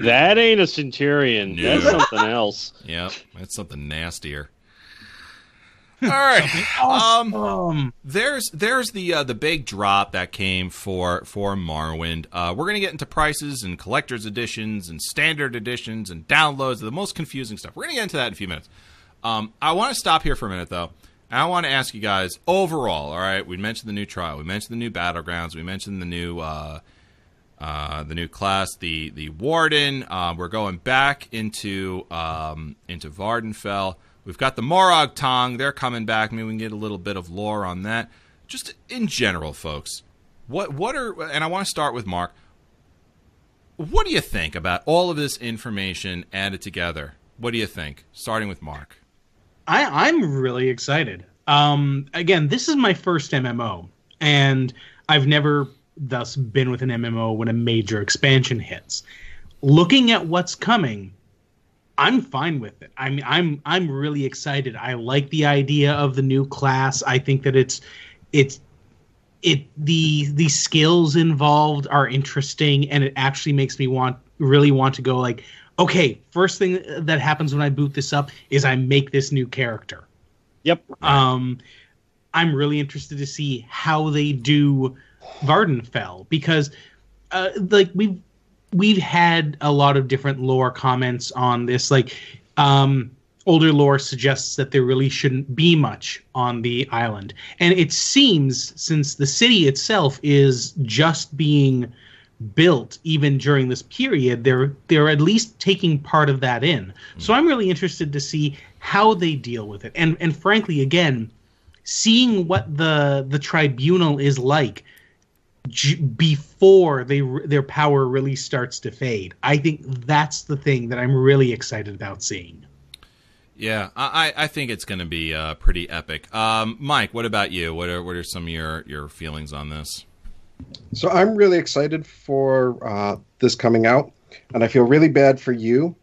that ain't a centurion. No. That's something else. Yep. That's something nastier. All right. Um Um, there's there's the uh, the big drop that came for for Morrowind. Uh, we're gonna get into prices and collector's editions and standard editions and downloads, of the most confusing stuff. We're gonna get into that in a few minutes. Um, I want to stop here for a minute though. And I want to ask you guys overall. All right, we mentioned the new trial, we mentioned the new battlegrounds, we mentioned the new uh, uh, the new class, the the warden. Uh, we're going back into um, into Vvardenfell. We've got the Morag Tong. They're coming back. Maybe we can get a little bit of lore on that. Just in general, folks. What what are and I want to start with Mark. What do you think about all of this information added together? What do you think? Starting with Mark. I, I'm really excited. Um, again, this is my first MMO, and I've never thus been with an MMO when a major expansion hits. Looking at what's coming, I'm fine with it. I mean, I'm I'm really excited. I like the idea of the new class. I think that it's it's it the the skills involved are interesting, and it actually makes me want really want to go like, okay, first thing that happens when I boot this up is I make this new character. Yep. Um, I'm really interested to see how they do Vvardenfell because, uh, like we've we've had a lot of different lore comments on this. Like, um, older lore suggests that there really shouldn't be much on the island, and it seems since the city itself is just being built even during this period they're they're at least taking part of that in so i'm really interested to see how they deal with it and and frankly again seeing what the the tribunal is like j- before they their power really starts to fade i think that's the thing that i'm really excited about seeing Yeah, I, I I think it's going to be uh, pretty epic. Um, Mike, what about you? What are what are some of your your feelings on this? So I'm really excited for uh, this coming out, and I feel really bad for you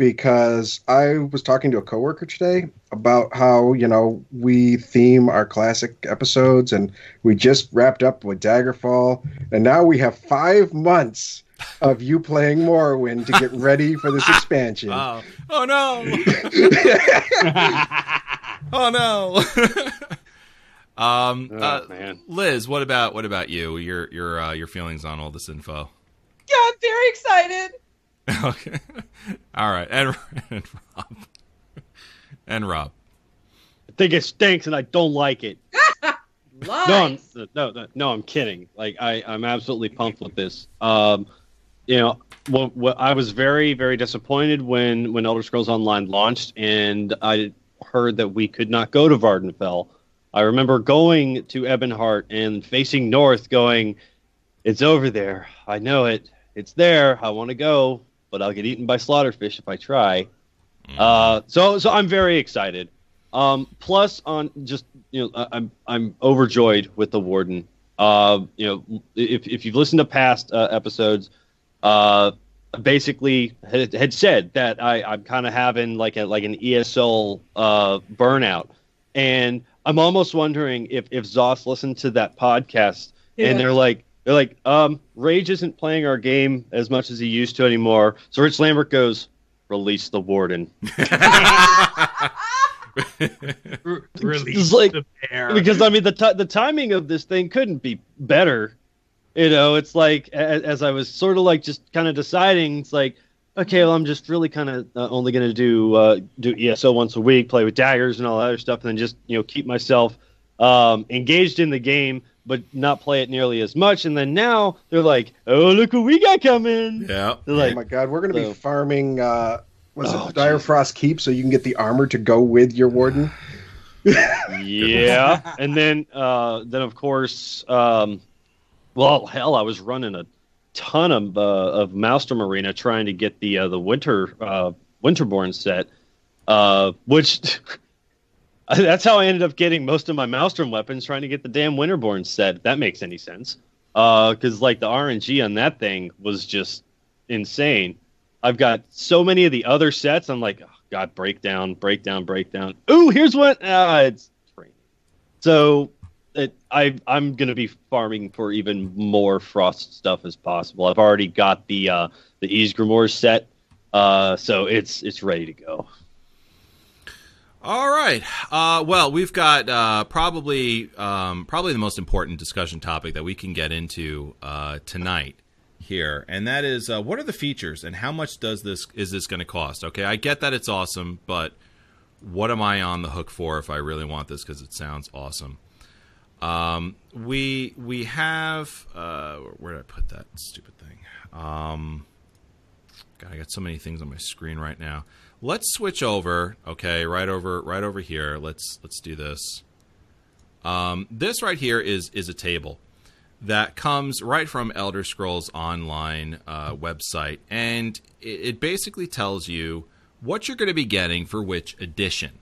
because I was talking to a coworker today about how you know we theme our classic episodes, and we just wrapped up with Daggerfall, and now we have five months of you playing Morrowind to get ready for this expansion. Oh, oh no! oh no! um, Oh, uh, man. Liz, what about what about you? Your your uh, your feelings on all this info? Yeah, I'm very excited. okay, all right, and and Rob and Rob. I think it stinks and I don't like it. Lies. No, I'm, no, no, no, I'm kidding. Like I, I'm absolutely pumped with this. Um, you know, what, what I was very, very disappointed when when Elder Scrolls Online launched, and I heard that we could not go to Vvardenfell. I remember going to Ebonheart and facing north, going, "It's over there. I know it. It's there. I want to go, but I'll get eaten by slaughterfish if I try." Uh, so, so I'm very excited. Um, plus, on just you know, I- I'm I'm overjoyed with the warden. Uh, you know, if if you've listened to past uh, episodes, uh, basically had, had said that I I'm kind of having like a like an ESO uh burnout, and I'm almost wondering if if ZOS listened to that podcast Yeah. and they're like. They're like, um, Rage isn't playing our game as much as he used to anymore. So Rich Lambert goes, release the warden. Release like- the bear. because I mean the ti the timing of this thing couldn't be better. You know, it's like as, as I was sort of like just kind of deciding, it's like, okay, well, I'm just really kind of uh, only going to do uh, do ESO once a week, play with daggers and all that other stuff, and then just you know keep myself um, engaged in the game, but not play it nearly as much. And then now they're like, oh, look what we got coming. Yeah. They're oh like, my god, we're going to so- be farming. Uh, was Oh, it Direfrost Keep so you can get the armor to go with your warden? yeah and then uh then of course um well hell i was running a ton of uh, of maelstrom arena trying to get the uh, the winter uh winterborn set uh which that's how i ended up getting most of my maelstrom weapons trying to get the damn winterborn set. that makes any sense uh because like the rng on that thing was just insane i've got so many of the other sets i'm like oh, god breakdown breakdown breakdown ooh here's what uh, it's training so it, I, I'm going to be farming for even more frost stuff as possible. I've already got the uh, the Ysgramor set, uh, so it's it's ready to go. All right. Uh, well, we've got uh, probably um, probably the most important discussion topic that we can get into uh, tonight here, and that is uh, what are the features and how much does this is this going to cost? Okay, I get that it's awesome, but what am I on the hook for if I really want this because it sounds awesome? Um, we we have uh, where did I put that stupid thing? Um, God, I got so many things on my screen right now. Let's switch over. Okay, right over, right over here. Let's let's do this. Um, this right here is is a table that comes right from Elder Scrolls Online uh, website, and it, it basically tells you what you're going to be getting for which edition.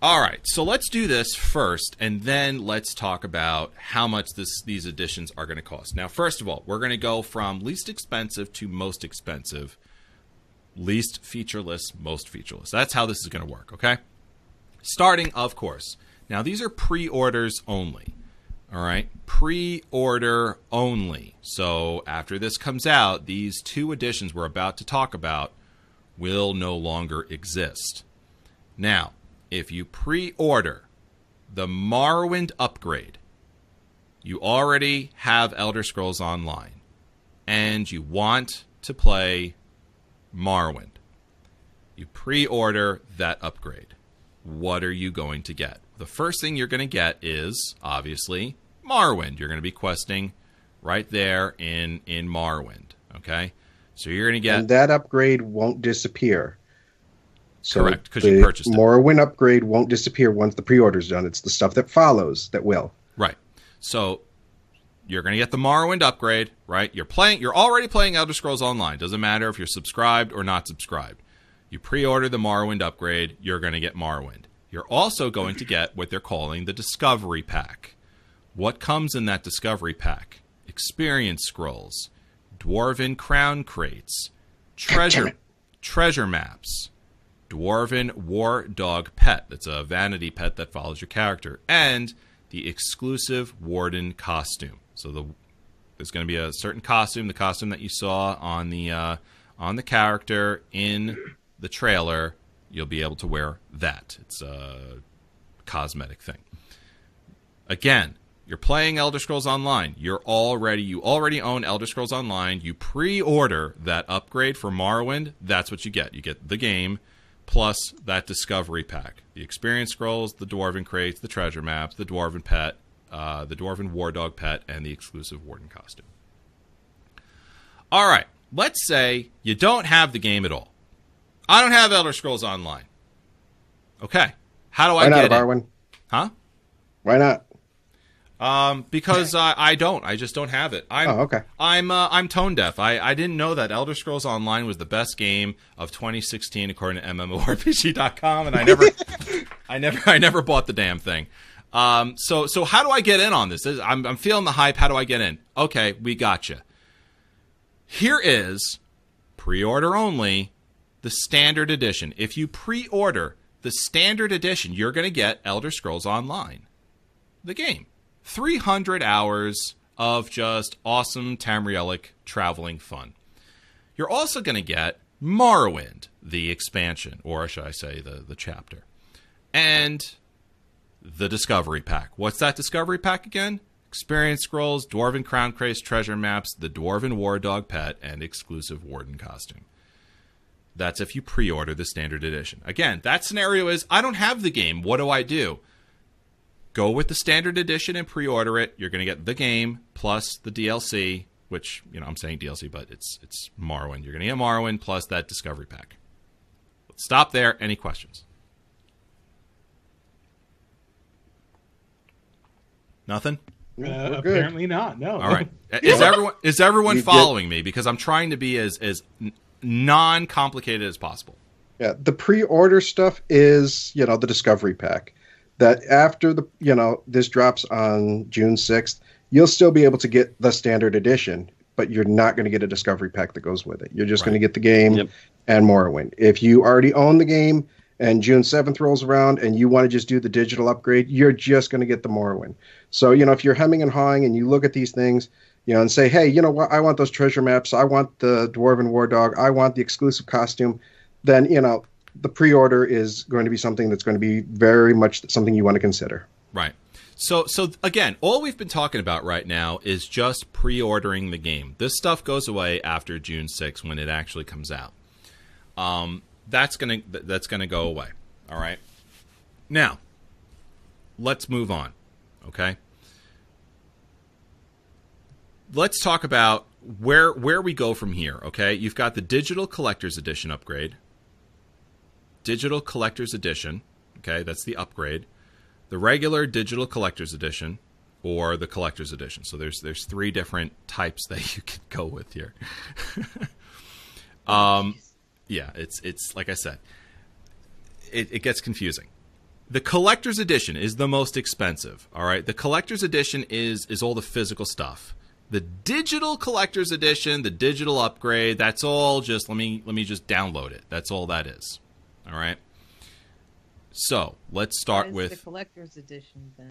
All right, so let's do this first, and then let's talk about how much this these editions are going to cost. Now, first of all, we're going to go from least expensive to most expensive, least featureless, most featureless. That's how this is going to work. Okay, starting, of course. Now, these are pre-orders only. All right, pre-order only. So after this comes out, these two editions we're about to talk about will no longer exist. Now, if you pre order the Morrowind upgrade, you already have Elder Scrolls Online, and you want to play Morrowind. You pre order that upgrade. What are you going to get? The first thing you're going to get is obviously Morrowind. You're going to be questing right there in, in Morrowind. Okay? So you're going to get. and that upgrade won't disappear. So Correct, 'cause you purchased it. Morrowind upgrade won't disappear once the pre-order's done. It's the stuff that follows that will. Right. So you're going to get the Morrowind upgrade, right? You're playing you're already playing Elder Scrolls Online. Doesn't matter if you're subscribed or not subscribed. You pre order the Morrowind upgrade, you're going to get Morrowind. You're also going to get what they're calling the Discovery Pack. What comes in that Discovery Pack? Experience scrolls, Dwarven crown crates, treasure treasure maps, Dwarven War Dog pet. That's a vanity pet that follows your character, and the exclusive Warden costume. So the there's going to be a certain costume, the costume that you saw on the uh, on the character in the trailer. You'll be able to wear that. It's a cosmetic thing. Again, you're playing Elder Scrolls Online. You're already you already own Elder Scrolls Online. You pre-order that upgrade for Morrowind. That's what you get. You get the game plus that discovery pack, the experience scrolls, the dwarven crates, the treasure maps, the dwarven pet, uh, the dwarven war dog pet, and the exclusive warden costume. All right, let's say you don't have the game at all. I don't have Elder Scrolls Online. Okay, how do I Why not, get it? Barwin? Huh? Why not? Um, because I, I don't. I just don't have it. I'm Oh, okay. I'm uh, I'm tone deaf. I, I didn't know that Elder Scrolls Online was the best game of 2016 according to MMORPG.com, and I never I never I never bought the damn thing. Um, so so how do I get in on this? I'm I'm feeling the hype. How do I get in? Okay, we got you. Here is pre-order only the standard edition. If you pre-order the standard edition, you're going to get Elder Scrolls Online the game. 300 hours of just awesome Tamrielic traveling fun. You're also going to get Morrowind, the expansion, or should I say the, the chapter, and the Discovery Pack. What's that Discovery Pack again? Experience scrolls, Dwarven Crown Crates treasure maps, the Dwarven War Dog pet, and exclusive Warden costume. That's if you pre order the standard edition. Again, that scenario is I don't have the game. What do I do? go with the standard edition and pre-order it. You're going to get the game plus the DLC, which you know I'm saying DLC, but it's it's Morrowind. You're going to get Morrowind plus that Discovery Pack. Stop there. Any questions? Nothing. Uh, We're good. apparently not. No. All right. Is everyone is everyone You get- following me? Because I'm trying to be as as non-complicated as possible. Yeah, the pre-order stuff is, you know, the discovery pack. That after the, you know, this drops on June 6th, you'll still be able to get the standard edition, but you're not going to get a discovery pack that goes with it. You're just going to get the game Yep. and Morrowind. If you already own the game and June 7th rolls around and you want to just do the digital upgrade, you're just going to get the Morrowind. So, you know, if you're hemming and hawing and you look at these things, you know, and say, hey, you know what, I want those treasure maps, I want the Dwarven War Dog, I want the exclusive costume, then, you know, the pre order is going to be something that's going to be very much something you want to consider. Right. So so again, all we've been talking about right now is just pre-ordering the game. This stuff goes away after June 6th when it actually comes out. Um, that's gonna that's gonna go away. All right. Now, let's move on. Okay. Let's talk about where where we go from here. Okay, you've got the digital collector's edition upgrade. Digital collector's edition. Okay, that's the upgrade the regular digital collector's edition or the collector's edition. So there's there's three different types that you can go with here. um, yeah, it's it's like I said, it, it gets confusing. The collector's edition is the most expensive. All right, the collector's edition is is all the physical stuff. The digital collector's edition, the digital upgrade, that's all just let me let me just download it. That's all that is. All right. So let's start What is with the collector's edition. Then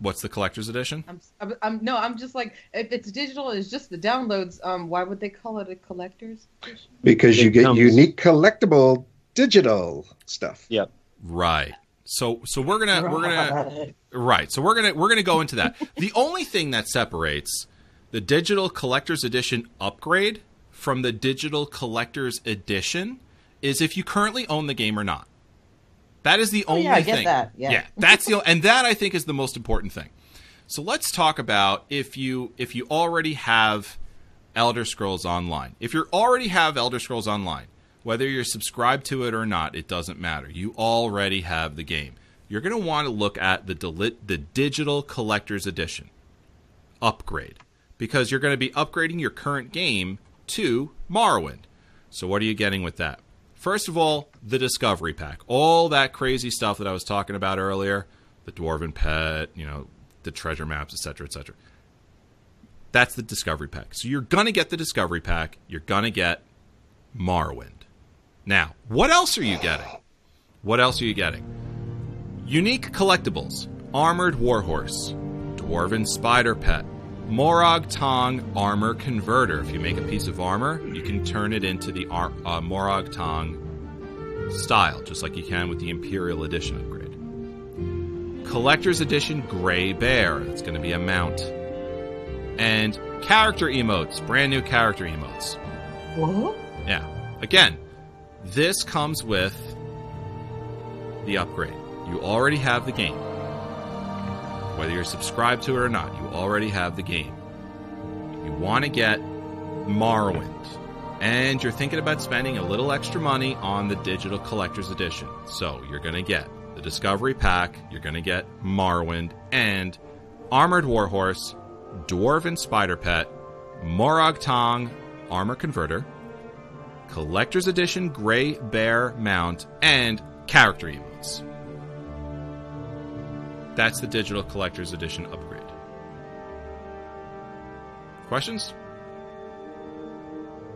what's the collector's edition? I'm, I'm, I'm no, I'm just like if it's digital, it's just the downloads. Um, why would they call it a collector's edition? Because you get comes- unique collectible digital stuff. Yep. Right. So so we're gonna we're gonna right. So we're gonna we're gonna go into that. the only thing that separates the digital collector's edition upgrade from the digital collector's edition is if you currently own the game or not. That is the Oh, only yeah, I get thing. that, yeah. that's the and that I think is the most important thing. So let's talk about if you if you already have Elder Scrolls Online. If you already have Elder Scrolls Online, whether you're subscribed to it or not, it doesn't matter. You already have the game. You're going to want to look at the deli- the digital collector's edition upgrade because you're going to be upgrading your current game to Morrowind. So what are you getting with that? First of all, the Discovery Pack. All that crazy stuff that I was talking about earlier, the Dwarven Pet, you know, the treasure maps, etc., etc. That's the Discovery Pack. So you're going to get the Discovery Pack. You're going to get Morrowind. Now, what else are you getting? What else are you getting? Unique collectibles Armored Warhorse, Dwarven Spider Pet, Morag Tong Armor Converter. If you make a piece of armor, you can turn it into the ar- uh, Morag Tong style, just like you can with the Imperial Edition upgrade. Collector's Edition Gray Bear. It's going to be a mount. And character emotes, brand new character emotes. What? Yeah. Again, this comes with the upgrade. You already have the game. Whether you're subscribed to it or not, you already have the game. You want to get Morrowind, and you're thinking about spending a little extra money on the digital collector's edition. So you're going to get the Discovery Pack, you're going to get Morrowind, and Armored Warhorse, Dwarven Spider Pet, Morag Tong Armor Converter, Collector's Edition Gray Bear Mount, and character emotes. That's the digital collector's edition upgrade. Questions?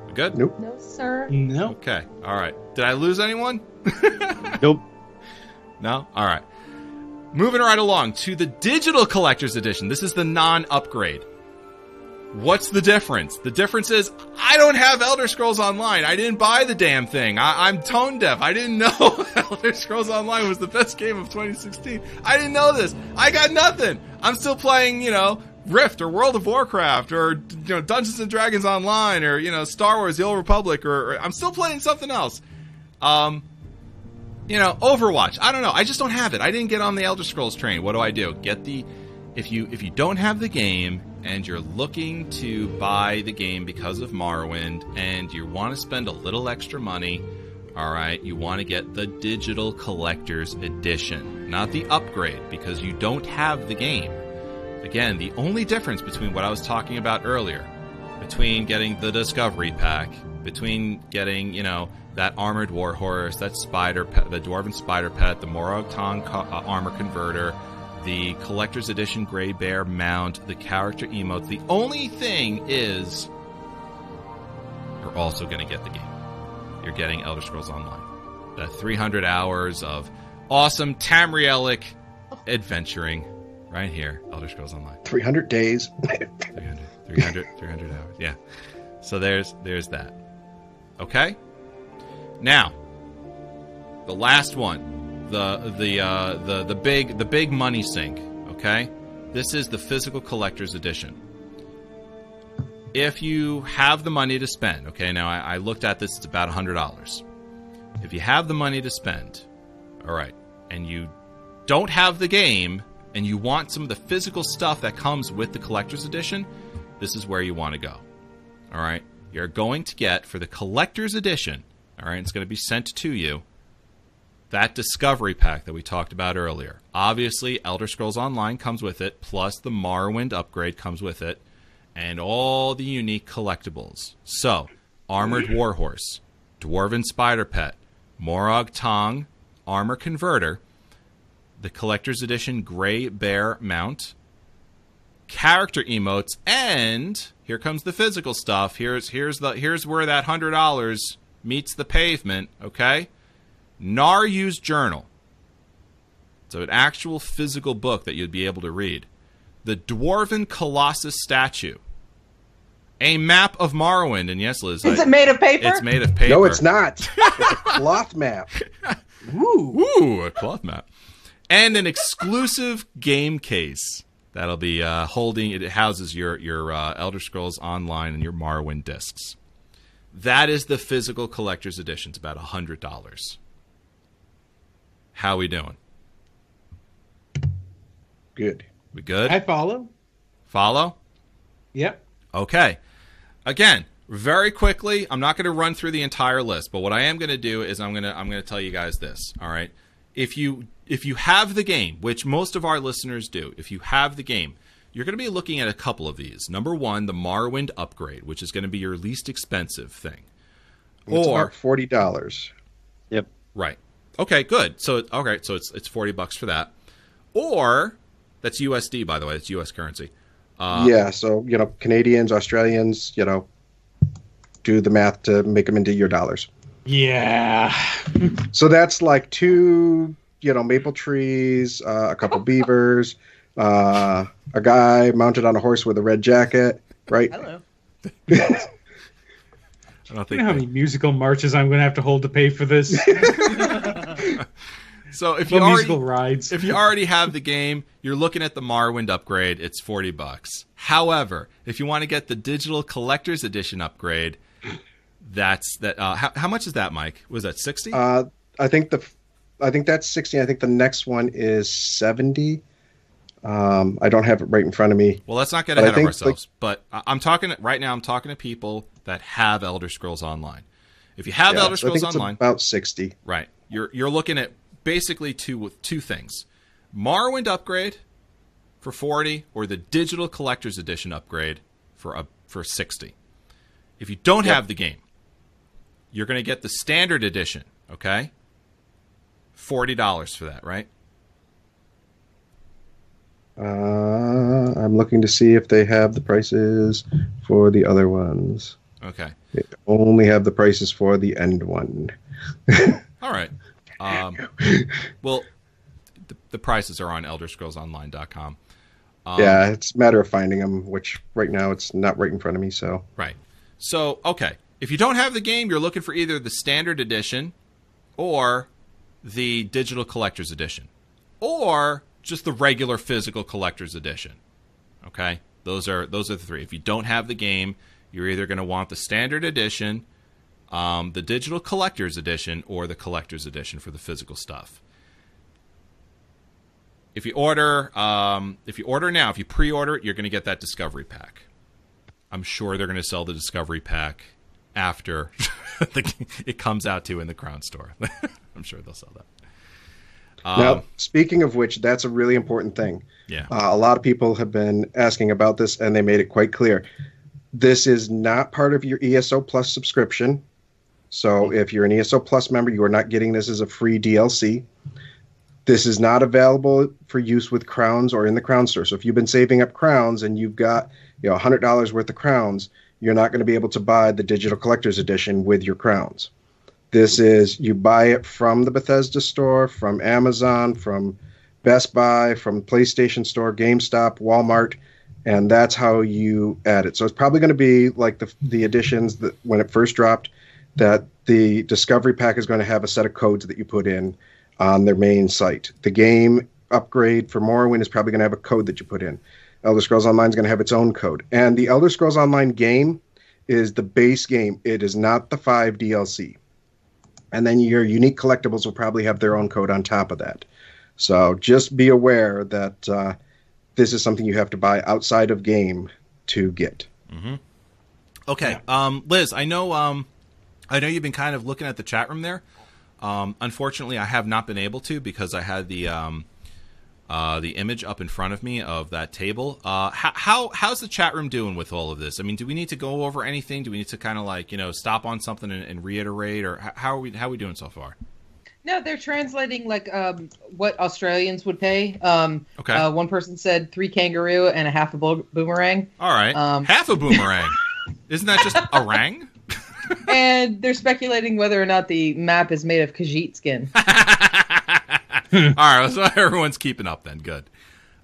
We good? Nope. No, sir. No. Okay. All right. Did I lose anyone? Nope. No? All right. Moving right along to the digital collector's edition. This is the non upgrade. What's the difference? The difference is I don't have Elder Scrolls Online. I didn't buy the damn thing. I, I'm tone deaf. I didn't know Elder Scrolls Online was the best game of 2016. I didn't know this. I got nothing. I'm still playing, you know, Rift or World of Warcraft or you know Dungeons and Dragons Online or you know Star Wars: The Old Republic or, or I'm still playing something else. Um, you know, Overwatch. I don't know. I just don't have it. I didn't get on the Elder Scrolls train. What do I do? Get the if you if you don't have the game and you're looking to buy the game because of Morrowind and you want to spend a little extra money, all right, you want to get the digital collector's edition, not the upgrade because you don't have the game. Again, the only difference between what I was talking about earlier, between getting the discovery pack, between getting, you know, that armored warhorse, that spider pet, the dwarven spider pet, the Morag Tong uh, armor converter, the collector's edition gray bear mount, the character emotes. The only thing is you're also going to get the game. You're getting Elder Scrolls Online. The 300 hours of awesome Tamrielic adventuring right here, Elder Scrolls Online. 300 days. 300, 300, 300 hours. Yeah. So there's there's that. Okay. Now, the last one, the the uh, the the big the big money sink. Okay, this is the physical collector's edition. If you have the money to spend, okay. Now I, I looked at this; it's about a hundred dollars. If you have the money to spend, all right, and you don't have the game, and you want some of the physical stuff that comes with the collector's edition, this is where you want to go. All right. You're going to get for the collector's edition, all right, it's going to be sent to you that discovery pack that we talked about earlier. Obviously, Elder Scrolls Online comes with it, plus the Morrowind upgrade comes with it, and all the unique collectibles. So, Armored Warhorse, Dwarven Spider Pet, Morag Tong Armor Converter, the Collector's Edition Gray Bear Mount, character emotes, and here comes the physical stuff. Here's here's the here's where that hundred dollars meets the pavement. Okay, Naryu's journal. So an actual physical book that you'd be able to read. The Dwarven Colossus statue. A map of Morrowind, and yes, Liz, Is I- it made of paper? it's made of paper. no, it's not. It's a cloth map. Ooh. Ooh, a cloth map. And an exclusive game case that'll be uh, holding. It houses your your uh, Elder Scrolls Online and your Morrowind discs. That is the physical collector's edition. It's about a hundred dollars. How we doing? Good. We good? I follow. Follow? Yep. Okay. Again, very quickly, I'm not going to run through the entire list, but what I am going to do is I'm going to I'm going to tell you guys this, all right? If you if you have the game, which most of our listeners do, if you have the game, you're going to be looking at a couple of these. Number 1, the Morrowind upgrade, which is going to be your least expensive thing. It's Or about forty dollars. Yep. Right. Okay, good. So okay, so it's it's 40 bucks for that. Or that's USD by the way, it's US currency. Uh, yeah, so you know, Canadians, Australians, you know, do the math to make them into your dollars. Yeah. So that's like two, you know, maple trees, uh, a couple beavers, uh, a guy mounted on a horse with a red jacket, right? Hello. I don't You think know how many musical marches I'm going to have to hold to pay for this? So if you already rides. if you already have the game, you're looking at the Morrowind upgrade. It's forty bucks. However, if you want to get the digital collector's edition upgrade, that's that. Uh, how, how much is that, Mike? Was that sixty? Uh, I think the, I think that's sixty. I think the next one is seventy. Um, I don't have it right in front of me. well, let's not get ahead of think, ourselves. but I'm talking right now. I'm talking to people that have Elder Scrolls Online. If you have Yeah, Elder Scrolls Online, about sixty. Right. You're you're looking at basically two two things. Morrowind upgrade for 40 or the digital collector's edition upgrade for a, for 60. If you don't Yep. have the game, you're going to get the standard edition, okay? $40 for that, right? Uh, I'm looking to see if they have the prices for the other ones. Okay. They only have the prices for the end one. All right. Um, well, the, the prices are on elderscrollsonline.com. Um, yeah, it's a matter of finding them, which right now it's not right in front of me. So Right. So, okay. If you don't have the game, you're looking for either the standard edition or the digital collector's edition or just the regular physical collector's edition. Okay? Those are those are the three. If you don't have the game, you're either going to want the standard edition, um, the digital collector's edition, or the collector's edition for the physical stuff. If you order, um, if you order now, if you pre-order it, you're going to get that discovery pack. I'm sure they're going to sell the discovery pack after the, it comes out to in the Crown store. I'm sure they'll sell that. Um, now, speaking of which, that's a really important thing. yeah, Uh, a lot of people have been asking about this, and they made it quite clear. This is not part of your ESO Plus subscription. So, if you're an ESO Plus member, you are not getting this as a free DLC. This is not available for use with crowns or in the crown store. So, if you've been saving up crowns and you've got you know $100 worth of crowns, you're not going to be able to buy the digital collector's edition with your crowns. This is you buy it from the Bethesda store, from Amazon, from Best Buy, from PlayStation Store, GameStop, Walmart, and that's how you add it. So it's probably going to be like the the editions that when it first dropped, that the Discovery Pack is going to have a set of codes that you put in on their main site. The game upgrade for Morrowind is probably going to have a code that you put in. Elder Scrolls Online is going to have its own code, and the Elder Scrolls Online game is the base game. It is not the five DLC and then your unique collectibles will probably have their own code on top of that. So just be aware that uh, this is something you have to buy outside of game to get. Okay, um, Liz, I know, um, I know you've been kind of looking at the chat room there. Um, unfortunately, I have not been able to because I had the um, uh, the image up in front of me of that table. Uh, how, how how's the chat room doing with all of this? I mean, do we need to go over anything? Do we need to kind of like you know stop on something and, and reiterate, or how are we how are we doing so far? No, they're translating like um, what Australians would pay. Um, Okay. Uh, one person said three kangaroo and a half a bo- boomerang, All right, Um, half a boomerang. Isn't that just a rang? and they're speculating whether or not the map is made of Khajiit skin. All right, so everyone's keeping up then. Good.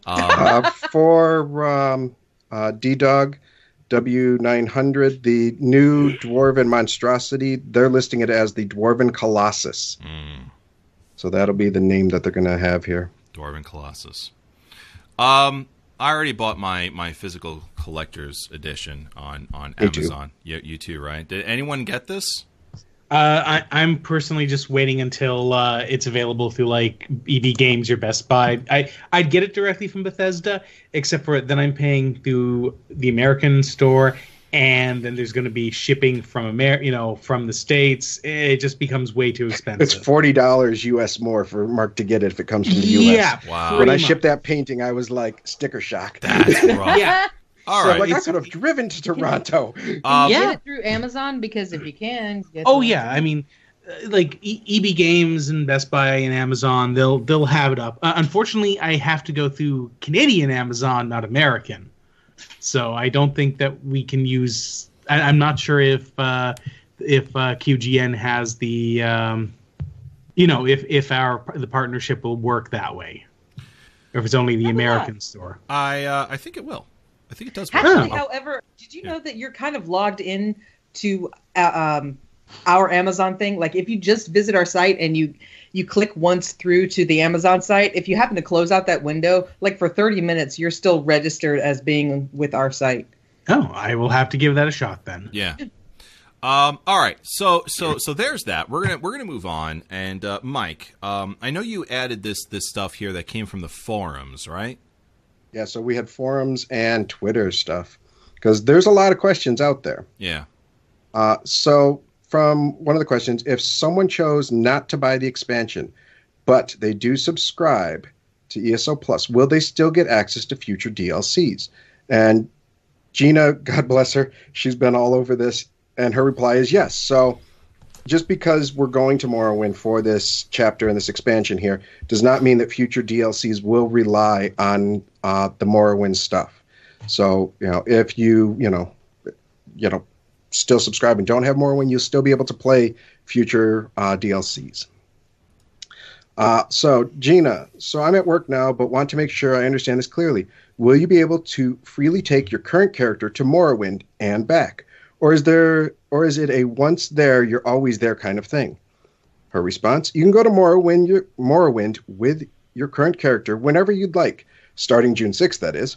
Um, Uh, for um, uh, D-Dog W900, the new Dwarven monstrosity, they're listing it as the Dwarven Colossus. mm. So that'll be the name that they're going to have here. Dwarven Colossus. Um, I already bought my my physical collector's edition on on Me too. Amazon. You, you too, right? Did anyone get this? Uh, I, I'm personally just waiting until uh, it's available through like EB Games or Best Buy. I I'd get it directly from Bethesda, except for then I'm paying through the American store, and then there's going to be shipping from America, you know, from the states. It just becomes way too expensive. It's forty dollars US more for Mark to get it if it comes from the US. Yeah, Wow. When I pretty shipped that painting, I was like sticker shock. That's rough. Yeah. All So, right. like I could have driven to Toronto. Um, Get it through Amazon because if you can, get Oh the- yeah, I mean, uh, like e- EB Games and Best Buy and Amazon, they'll they'll have it up. Uh, unfortunately, I have to go through Canadian Amazon, not American. So I don't think that we can use. I, I'm not sure if uh, if uh, QGN has the, um, you know, if if our the partnership will work that way, or if it's only the Probably not. American store. I uh, I think it will. I think it does. work. Actually, Oh. however, did you know that you're kind of logged in to uh, um, our Amazon thing? Like, if you just visit our site and you you click once through to the Amazon site, if you happen to close out that window, like for 30 minutes, you're still registered as being with our site. Oh, I will have to give that a shot then. Yeah. Um, all right, so so so there's that. We're gonna we're gonna move on. And uh, Mike, um, I know you added this this stuff here that came from the forums, right? Yeah, so we had forums and Twitter stuff because there's a lot of questions out there. Yeah. Uh, so, from one of the questions, if someone chose not to buy the expansion, but they do subscribe to ESO Plus, will they still get access to future DLCs? And Gina, God bless her, she's been all over this, and her reply is yes. So, just because we're going to Morrowind for this chapter and this expansion here does not mean that future DLCs will rely on uh, the Morrowind stuff. So, you know, if you, you know, you know, still subscribe and don't have Morrowind, you'll still be able to play future uh, DLCs. Uh, so, Gina, so I'm at work now, but want to make sure I understand this clearly. Will you be able to freely take your current character to Morrowind and back, or is there, or is it a once there, you're always there kind of thing? Her response: You can go to Morrowind, your, Morrowind with your current character whenever you'd like, starting June 6th, that is,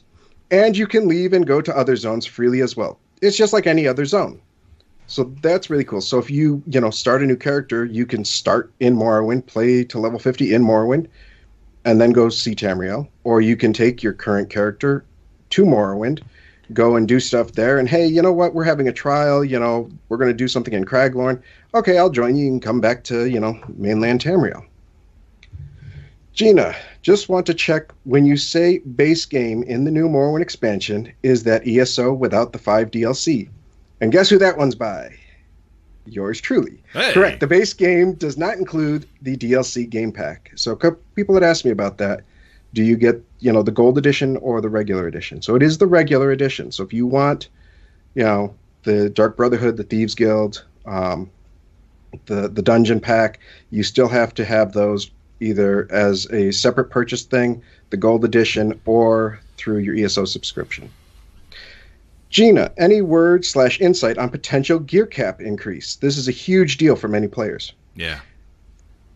and you can leave and go to other zones freely as well. It's just like any other zone. So that's really cool. So if you, you know, start a new character, you can start in Morrowind, play to level 50 in Morrowind, and then go see Tamriel. Or you can take your current character to Morrowind, go and do stuff there, and hey, you know what? We're having a trial, you know, we're going to do something in Craglorn. Okay, I'll join you and come back to, you know, mainland Tamriel. Gina, just want to check when you say base game in the new Morrowind expansion, is that ESO without the 5 DLC? And guess who that one's by? Yours truly. Hey. Correct. The base game does not include the DLC game pack. So people had asked me about that. Do you get, you know, the gold edition or the regular edition? So it is the regular edition. So if you want, you know, the Dark Brotherhood, the Thieves Guild, um, the the dungeon pack, you still have to have those either as a separate purchase thing, the gold edition, or through your ESO subscription. Gina, any word slash insight on potential gear cap increase? This is a huge deal for many players. Yeah.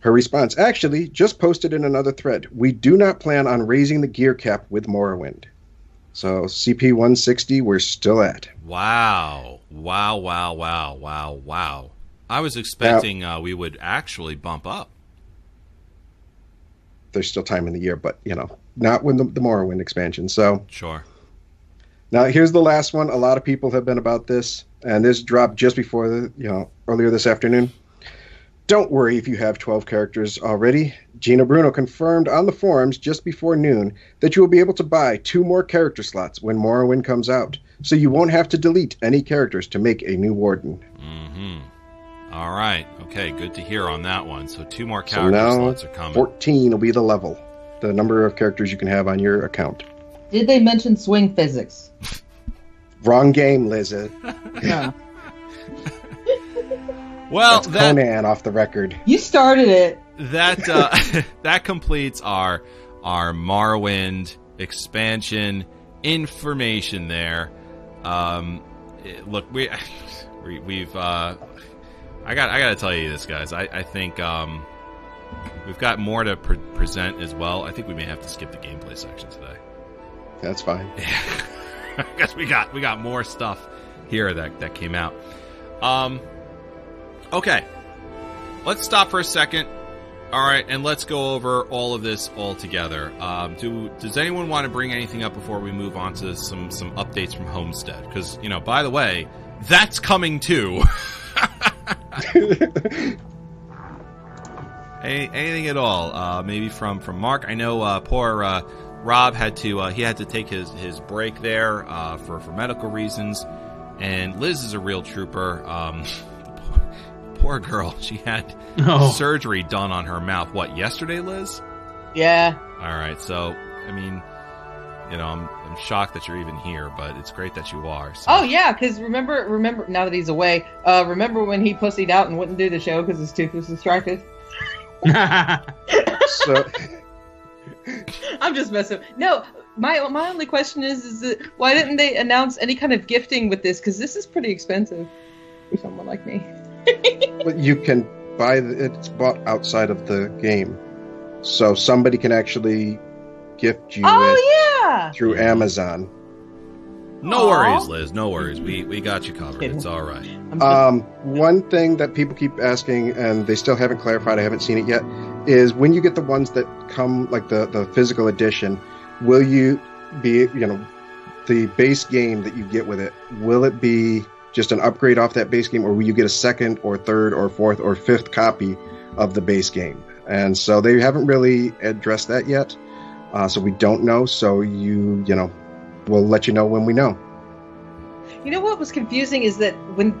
Her response actually just posted in another thread. We do not plan on raising the gear cap with Morrowind. So CP 160, we're still at. Wow. Wow. Wow. Wow. Wow. Wow. I was expecting uh, we would actually bump up. There's still time in the year, but you know, not with the, the Morrowind expansion. So Sure. Now here's the last one. A lot of people have been about this, and this dropped just before the you know earlier this afternoon. Don't worry if you have 12 characters already. Gina Bruno confirmed on the forums just before noon that you will be able to buy two more character slots when Morrowind comes out, so you won't have to delete any characters to make a new warden. Mm-hmm. All right. Okay. Good to hear on that one. So two more So character now slots are coming. 14 will be the level, the number of characters you can have on your account. Did they mention swing physics? Wrong game, Liz. Yeah. Well, That's that Conan off the record. you started it. that uh, that completes our our Morrowind expansion information there. Um, it- look, we, we we've uh, I got I got to tell you this, guys. I I think um, we've got more to pre- present as well. I think we may have to skip the gameplay section today. That's fine. because we got we got more stuff here that that came out. Um, okay, let's stop for a second. All right, and let's go over all of this all together. Um, do does anyone want to bring anything up before we move on to some some updates from Homestead? Because you know, by the way, that's coming too. Any, anything at all? Uh, maybe from from Mark. I know uh, poor uh, Rob had to uh, he had to take his his break there uh, for for medical reasons, and Liz is a real trooper. Um, poor, poor girl. She had Oh, surgery done on her mouth. What yesterday, Liz? Yeah. All right. So I mean, you know, I'm I'm shocked that you're even here, but it's great that you are. So. Oh yeah, because remember, remember now that he's away. Uh, remember when he pussied out and wouldn't do the show because his tooth was distracted? So I'm just messing. No, my my only question is, is that why didn't they announce any kind of gifting with this? Because this is pretty expensive for someone like me. but you can buy the, it's bought outside of the game, so somebody can actually gift you it Oh yeah. through Amazon. No Aw. worries, Liz. No worries. We we got you covered. It's all right. Um, one thing that people keep asking, and they still haven't clarified, I haven't seen it yet, is when you get the ones that come, like the, the physical edition, will you be, you know, the base game that you get with it, will it be just an upgrade off that base game, or will you get a second or third or fourth or fifth copy of the base game? And so they haven't really addressed that yet. Uh, so we don't know. So you, you know, we'll let you know when we know. You know what was confusing is that when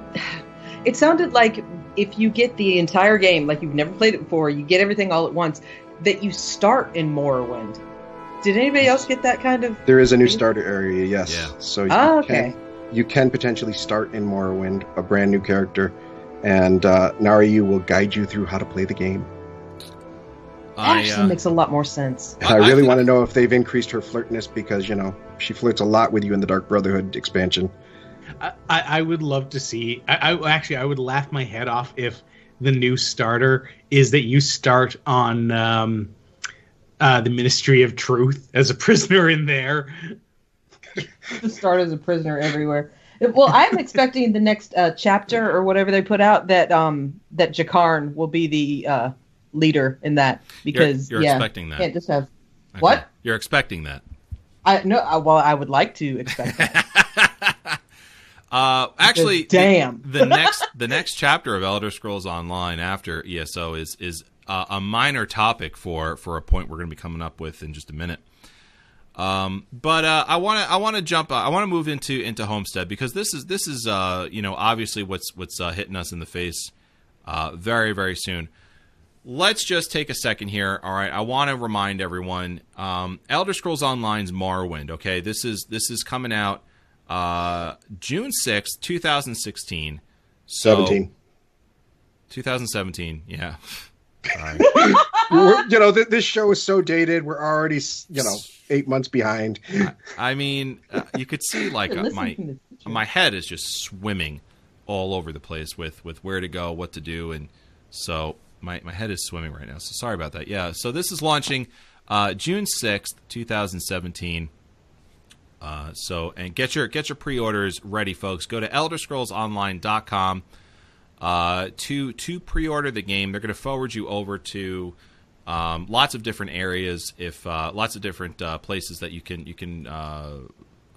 it sounded like if you get the entire game, like you've never played it before, you get everything all at once, that you start in Morrowind. Did anybody else get that kind of? There is a new starter area, yes. Yeah. So you Oh, can okay. you can potentially start in Morrowind, a brand new character, and uh, Naryu will guide you through how to play the game. That I, actually uh, makes a lot more sense. I, I- really I- want to know if they've increased her flirtness because you know she flirts a lot with you in the Dark Brotherhood expansion. I, I I would love to see. I, I actually I would laugh my head off if the new starter is that you start on um, uh, the Ministry of Truth as a prisoner in there. to start as a prisoner everywhere. Well, I'm expecting the next uh, chapter or whatever they put out that um that Jakarn will be the uh, leader in that because you're, you're yeah, expecting that. can't just have Okay. what? You're expecting that. I no. I, well, I would like to expect that. Uh, actually, the- damn. the, next the next chapter of Elder Scrolls Online after ESO is is uh, a minor topic for for a point we're going to be coming up with in just a minute. Um, but uh, I want to I want to jump uh, I want to move into into Homestead because this is this is uh, you know obviously what's what's uh, hitting us in the face uh, very very soon. Let's just take a second here. All right, I want to remind everyone um, Elder Scrolls Online's Morrowind. Okay, this is this is coming out uh, June sixth, two thousand sixteen. So, Seventeen. 2017. Yeah. You know th- this show is so dated. We're already you know eight months behind. I mean, uh, you could see like uh, my from the teacher. my head is just swimming all over the place with with where to go, what to do, and so my my head is swimming right now. So sorry about that. Yeah. So this is launching uh, June sixth, two thousand seventeen. Uh, so and get your get your pre-orders ready, folks. Go to ElderScrollsOnline.com uh, to to pre-order the game. They're going to forward you over to um, lots of different areas, if uh, lots of different uh, places that you can you can uh,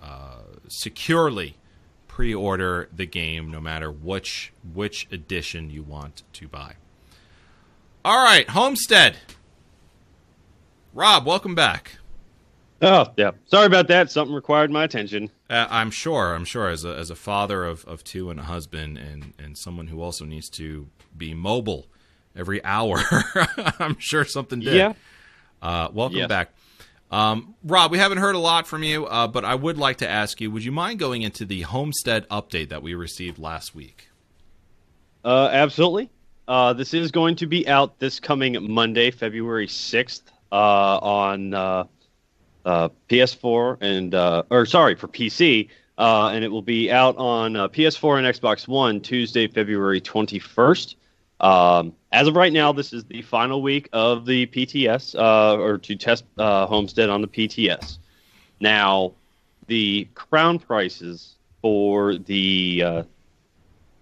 uh, securely pre-order the game, no matter which which edition you want to buy. All right, Homestead. Rob, welcome back. Oh, yeah. Sorry about that. Something required my attention. Uh, I'm sure. I'm sure. As a as a father of, of two and a husband, and and someone who also needs to be mobile every hour, I'm sure something did. Yeah. Uh, welcome Yes. back, um, Rob. We haven't heard a lot from you, uh, but I would like to ask you: Would you mind going into the Homestead update that we received last week? Uh, absolutely. Uh, this is going to be out this coming Monday, February 6th, uh, on uh, uh, PS4 and, uh, or sorry, for PC. Uh, and it will be out on uh, PS4 and Xbox One Tuesday, February 21st. Um, as of right now, this is the final week of the PTS, uh, or to test uh, Homestead on the PTS. Now, the crown prices for the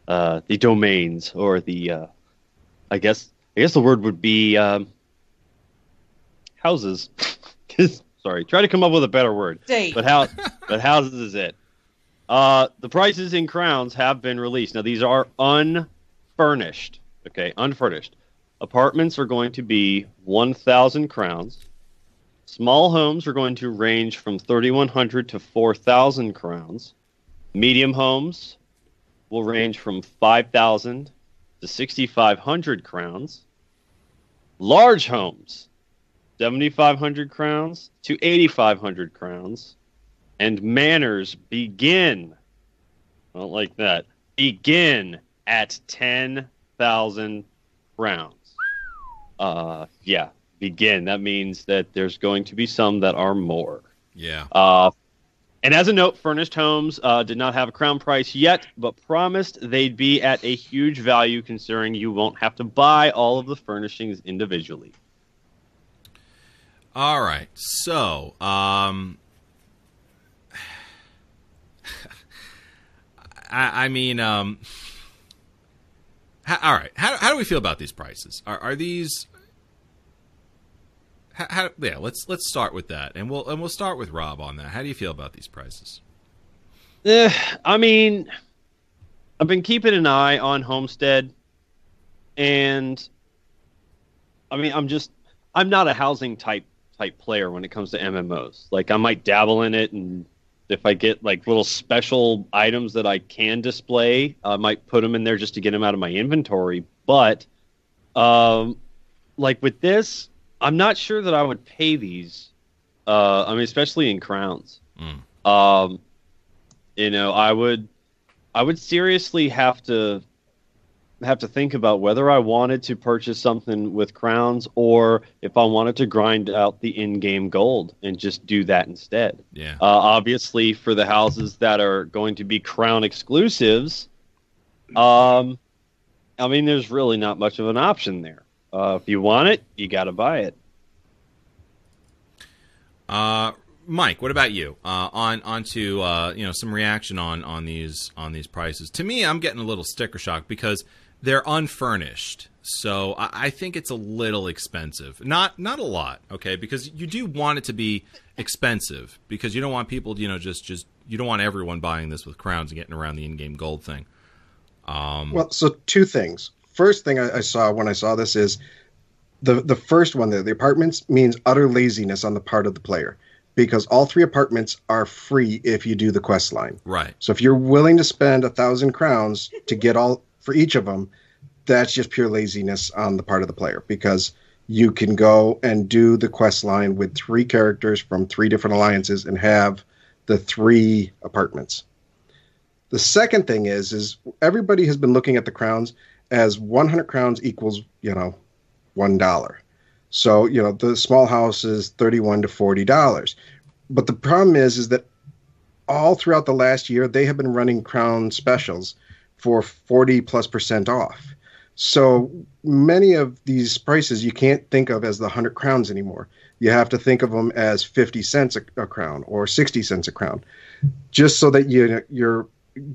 the domains or the I guess I guess the word would be um, houses. Sorry, try to come up with a better word. Date. But how but houses is it? Uh, the prices in crowns have been released. Now these are unfurnished. Okay, unfurnished. Apartments are going to be one thousand crowns. Small homes are going to range from thirty one hundred to four thousand crowns. Medium homes will range from 5,000 to 6,500 crowns. Large homes, 7,500 crowns to 8,500 crowns. And manners begin, I don't like that, begin at 10,000 crowns. Uh, yeah, begin. That means that there's going to be some that are more. Yeah. Uh, and as a note, furnished homes uh, did not have a crown price yet, but promised they'd be at a huge value considering you won't have to buy all of the furnishings individually. All right. So, um, I, I mean, um, how, all right. How, how do we feel about these prices? Are, are these? How, how, yeah, let's let's start with that, and we'll and we'll start with Rob on that. How do you feel about these prices? Eh, I mean, I've been keeping an eye on Homestead, and I mean, I'm just I'm not a housing type type player when it comes to MMOs. Like, I might dabble in it, and if I get like little special items that I can display, I might put them in there just to get them out of my inventory. But, um, like with this, I'm not sure that I would pay these. Uh, I mean, especially in crowns. Mm. Um, you know, I would, I would seriously have to have to think about whether I wanted to purchase something with crowns or if I wanted to grind out the in-game gold and just do that instead. Yeah. Uh, obviously, for the houses that are going to be crown exclusives, um, I mean, there's really not much of an option there. Uh, if you want it, you got to buy it. Uh, Mike, what about you? Uh, on onto uh, you know some reaction on on these on these prices. To me, I'm getting a little sticker shock because they're unfurnished, so I, I think it's a little expensive. Not not a lot, okay? Because you do want it to be expensive because you don't want people, you know, just just you don't want everyone buying this with crowns and getting around the in-game gold thing. Um, Well, so two things. First thing I, I saw when I saw this is the the first one there. The apartments means utter laziness on the part of the player because all three apartments are free if you do the quest line. right. So if you're willing to spend a thousand crowns to get all for each of them, that's just pure laziness on the part of the player because you can go and do the quest line with three characters from three different alliances and have the three apartments. The second thing is is everybody has been looking at the crowns as 100 crowns equals, you know, $1. So, you know, the small house is 31 to $40. But the problem is is that all throughout the last year they have been running crown specials for 40 plus percent off. So many of these prices you can't think of as the 100 crowns anymore. You have to think of them as 50 cents a, a crown or 60 cents a crown, just so that you you're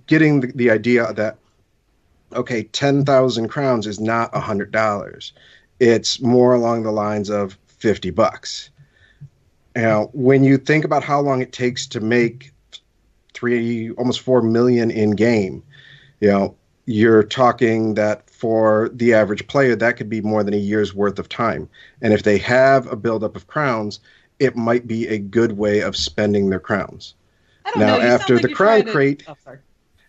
getting the, the idea that okay, 10,000 crowns is not $100. It's more along the lines of 50 bucks. Now, when you think about how long it takes to make three, almost 4 million in game, you know, you're talking that for the average player, that could be more than a year's worth of time. And if they have a buildup of crowns, it might be a good way of spending their crowns. I don't Now, know. after like the crown to- crate- Oh, sorry.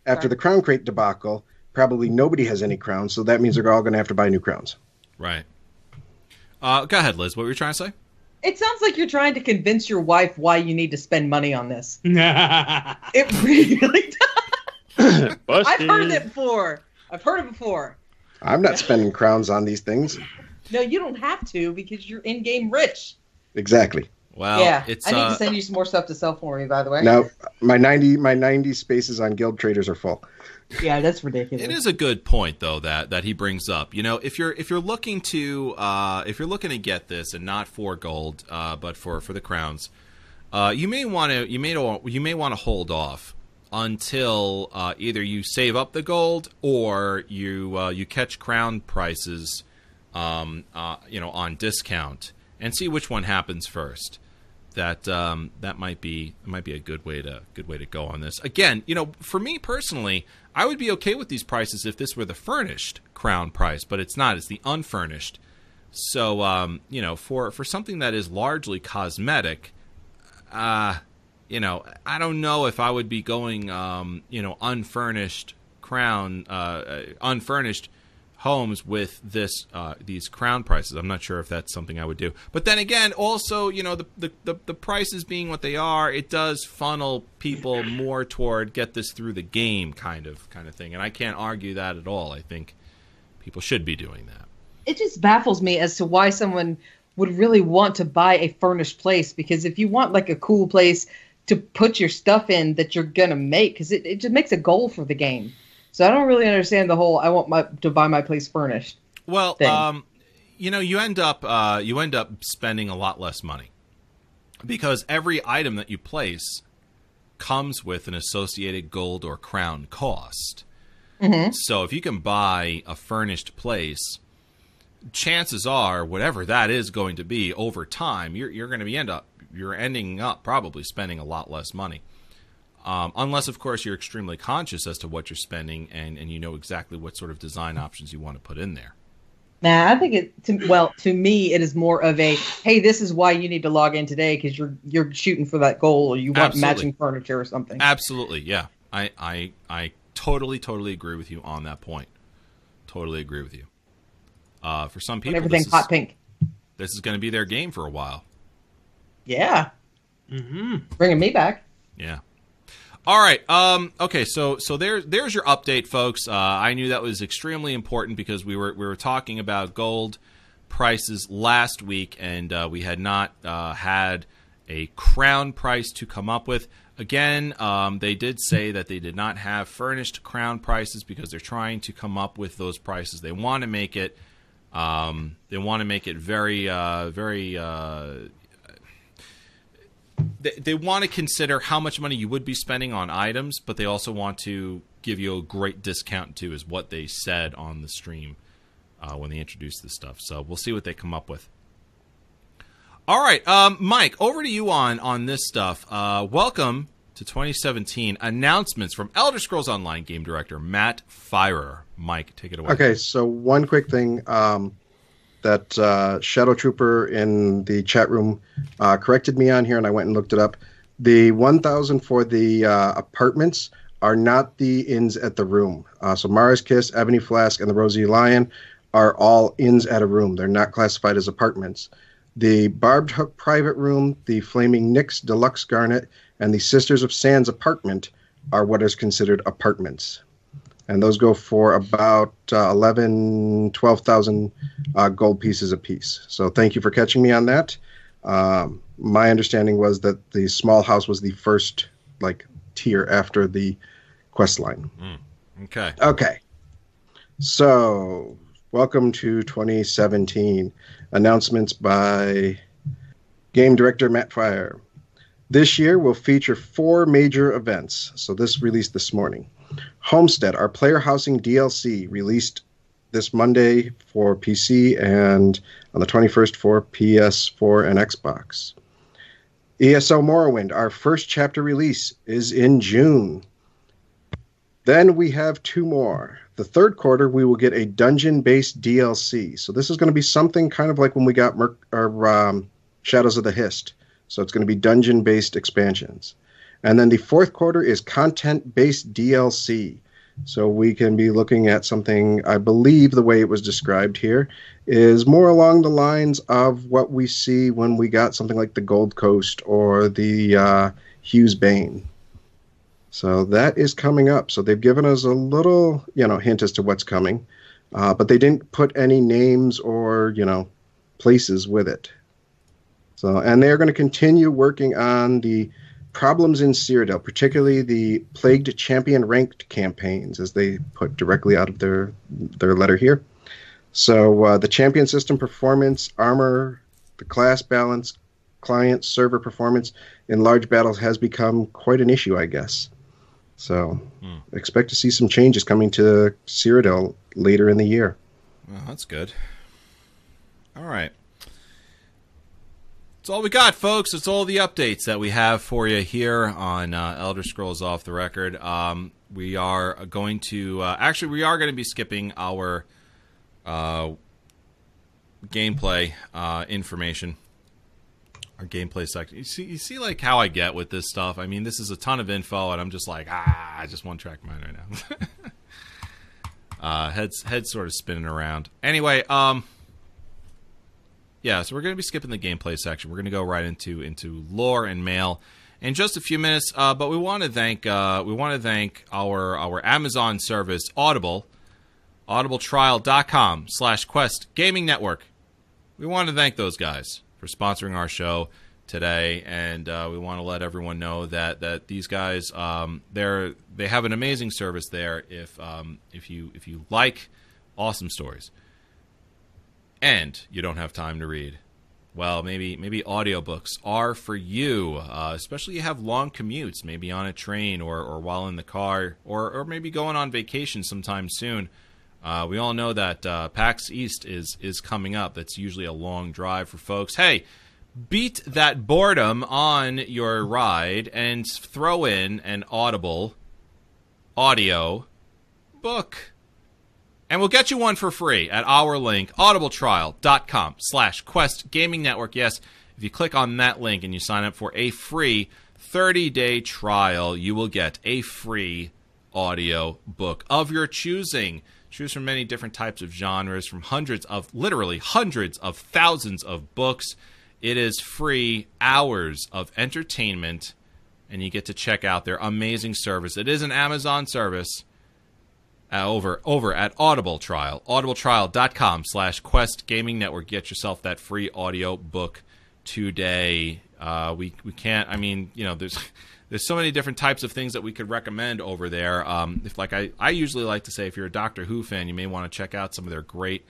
After Sorry. the crown crate debacle, probably nobody has any crowns, so that means they're all going to have to buy new crowns. Right. Uh, go ahead, Liz. What were you trying to say? It sounds like you're trying to convince your wife why you need to spend money on this. It really does. I've heard it before. I've heard it before. I'm not spending crowns on these things. No, you don't have to because you're in-game rich. Exactly. Well, yeah, it's I need uh, to send you some more stuff to sell for me. By the way. Now, my 90 my 90 spaces on guild traders are full. Yeah, that's ridiculous. It is a good point though that that he brings up. You know, if you're if you're looking to uh, if you're looking to get this and not for gold, uh, but for for the crowns, uh, you may want to you may you may want to hold off until uh, either you save up the gold or you uh, you catch crown prices, um, uh, you know, on discount and see which one happens first. That um, that might be might be a good way to good way to go on this. Again, you know, for me personally, I would be okay with these prices if this were the furnished crown price, but it's not. It's the unfurnished. So um, you know, for for something that is largely cosmetic, uh, you know, I don't know if I would be going, um, you know, unfurnished crown, uh, uh, unfurnished homes with this uh, these crown prices. I'm not sure if that's something I would do. But then again, also you know the, the the the prices being what they are, it does funnel people more toward get this through the game kind of kind of thing, and I can't argue that at all. I think people should be doing that. It just baffles me as to why someone would really want to buy a furnished place because if you want like a cool place to put your stuff in that you're gonna make, because it, it just makes a goal for the game. So I don't really understand the whole I want my to buy my place furnished. Well, thing. um, you know, you end up uh, you end up spending a lot less money because every item that you place comes with an associated gold or crown cost. So if you can buy a furnished place, chances are whatever that is going to be over time, you're you're going to be end up you're ending up probably spending a lot less money. Um, unless, of course, you're extremely conscious as to what you're spending and, and you know exactly what sort of design options you want to put in there. Nah, I think it. To, well, to me, it is more of a hey, this is why you need to log in today because you're you're shooting for that goal or you want Absolutely. matching furniture or something. Absolutely, yeah. I, I I totally totally agree with you on that point. Totally agree with you. Uh, for some people, everything this is, hot pink. this is going to be their game for a while. Yeah, hmm bringing me back. Yeah. All right. Um, okay. So so there there's your update, folks. Uh, I knew that was extremely important because we were we were talking about gold prices last week, and uh, we had not uh, had a crown price to come up with. Again, um, they did say that they did not have furnished crown prices because they're trying to come up with those prices. They want to make it. Um, they want to make it very, uh, very uh, they, they want to consider how much money you would be spending on items, but they also want to give you a great discount too, is what they said on the stream uh, when they introduced this stuff. So we'll see what they come up with. All right, um, Mike, over to you on on this stuff. Uh, welcome to 2017 announcements from Elder Scrolls Online game director Matt Firor. Mike, take it away. Okay, so one quick thing um, that uh, Shadow Trooper in the chat room uh, corrected me on here, and I went and looked it up. The 1,000 for the uh, apartments are not the inns at the room. Uh, so Mara's Kiss, Ebony Flask, and the Rosy Lion are all inns at a room. They're not classified as apartments. The Barbed Hook private room, the Flaming Nix deluxe garret, and the Sisters of Sands apartment are what is considered apartments and those go for about uh, 11 12,000 uh, gold pieces a piece. So thank you for catching me on that. Um, my understanding was that the small house was the first like tier after the quest line. Okay. Okay. So, welcome to 2017. Announcements by game director Matt Firor. This year will feature four major events. So, this released this morning. Homestead, our player housing DLC, released this Monday for PC and on the 21st for PS4 and Xbox. ESO Morrowind, our first chapter release, is in June. Then we have two more. The third quarter, we will get a dungeon based DLC. So this is going to be something kind of like when we got Merc- or, um, Shadows of the Hist. So it's going to be dungeon based expansions. And then the fourth quarter is content based DLC. So we can be looking at something, I believe the way it was described here is more along the lines of what we see when we got something like the Gold Coast or the uh, Hew's Bane. So that is coming up. So they've given us a little, you know, hint as to what's coming, uh, but they didn't put any names or you know places with it. So and they are going to continue working on the problems in Cyrodiil, particularly the plagued champion ranked campaigns, as they put directly out of their their letter here. So uh, the champion system performance, armor, the class balance, client server performance in large battles has become quite an issue, I guess. So expect to see some changes coming to Cyrodiil later in the year. Well, that's good. All right. That's all we got, folks. It's all the updates that we have for you here on uh, Elder Scrolls Off the Record. Um, we are going to uh, actually we are going to be skipping our uh, gameplay uh, information. Our gameplay section. You see, you see, like how I get with this stuff. I mean, this is a ton of info, and I'm just like, ah, I just one track mind right now. Uh, heads heads sort of spinning around. Anyway, um, yeah, so we're going to be skipping the gameplay section. We're going to go right into into lore and mail in just a few minutes. Uh, but we want to thank uh, we want to thank our our Amazon service Audible, audibletrial.com slash Quest Gaming Network. We want to thank those guys for sponsoring our show today, and uh, we want to let everyone know that that these guys um, they're they have an amazing service there. If um, if you if you like awesome stories and you don't have time to read, well, maybe maybe audiobooks are for you, uh, especially you have long commutes, maybe on a train or, or while in the car, or, or maybe going on vacation sometime soon. Uh, we all know that uh, PAX East is is coming up. That's usually a long drive for folks. Hey, beat that boredom on your ride and throw in an Audible audio book. And we'll get you one for free at our link, audibletrial.com slash quest gaming network. Yes, if you click on that link and you sign up for a free 30-day trial, you will get a free audio book of your choosing. Choose from many different types of genres, from hundreds of, literally hundreds of thousands of books. It is free hours of entertainment, and you get to check out their amazing service. It is an Amazon service uh, over over at Audible Trial, audibletrial.com slash Quest Gaming Network. Get yourself that free audio book today. Uh, we we can't. I mean, you know, there's there's so many different types of things that we could recommend over there. Um, if like I I usually like to say, if you're a Doctor Who fan, you may want to check out some of their great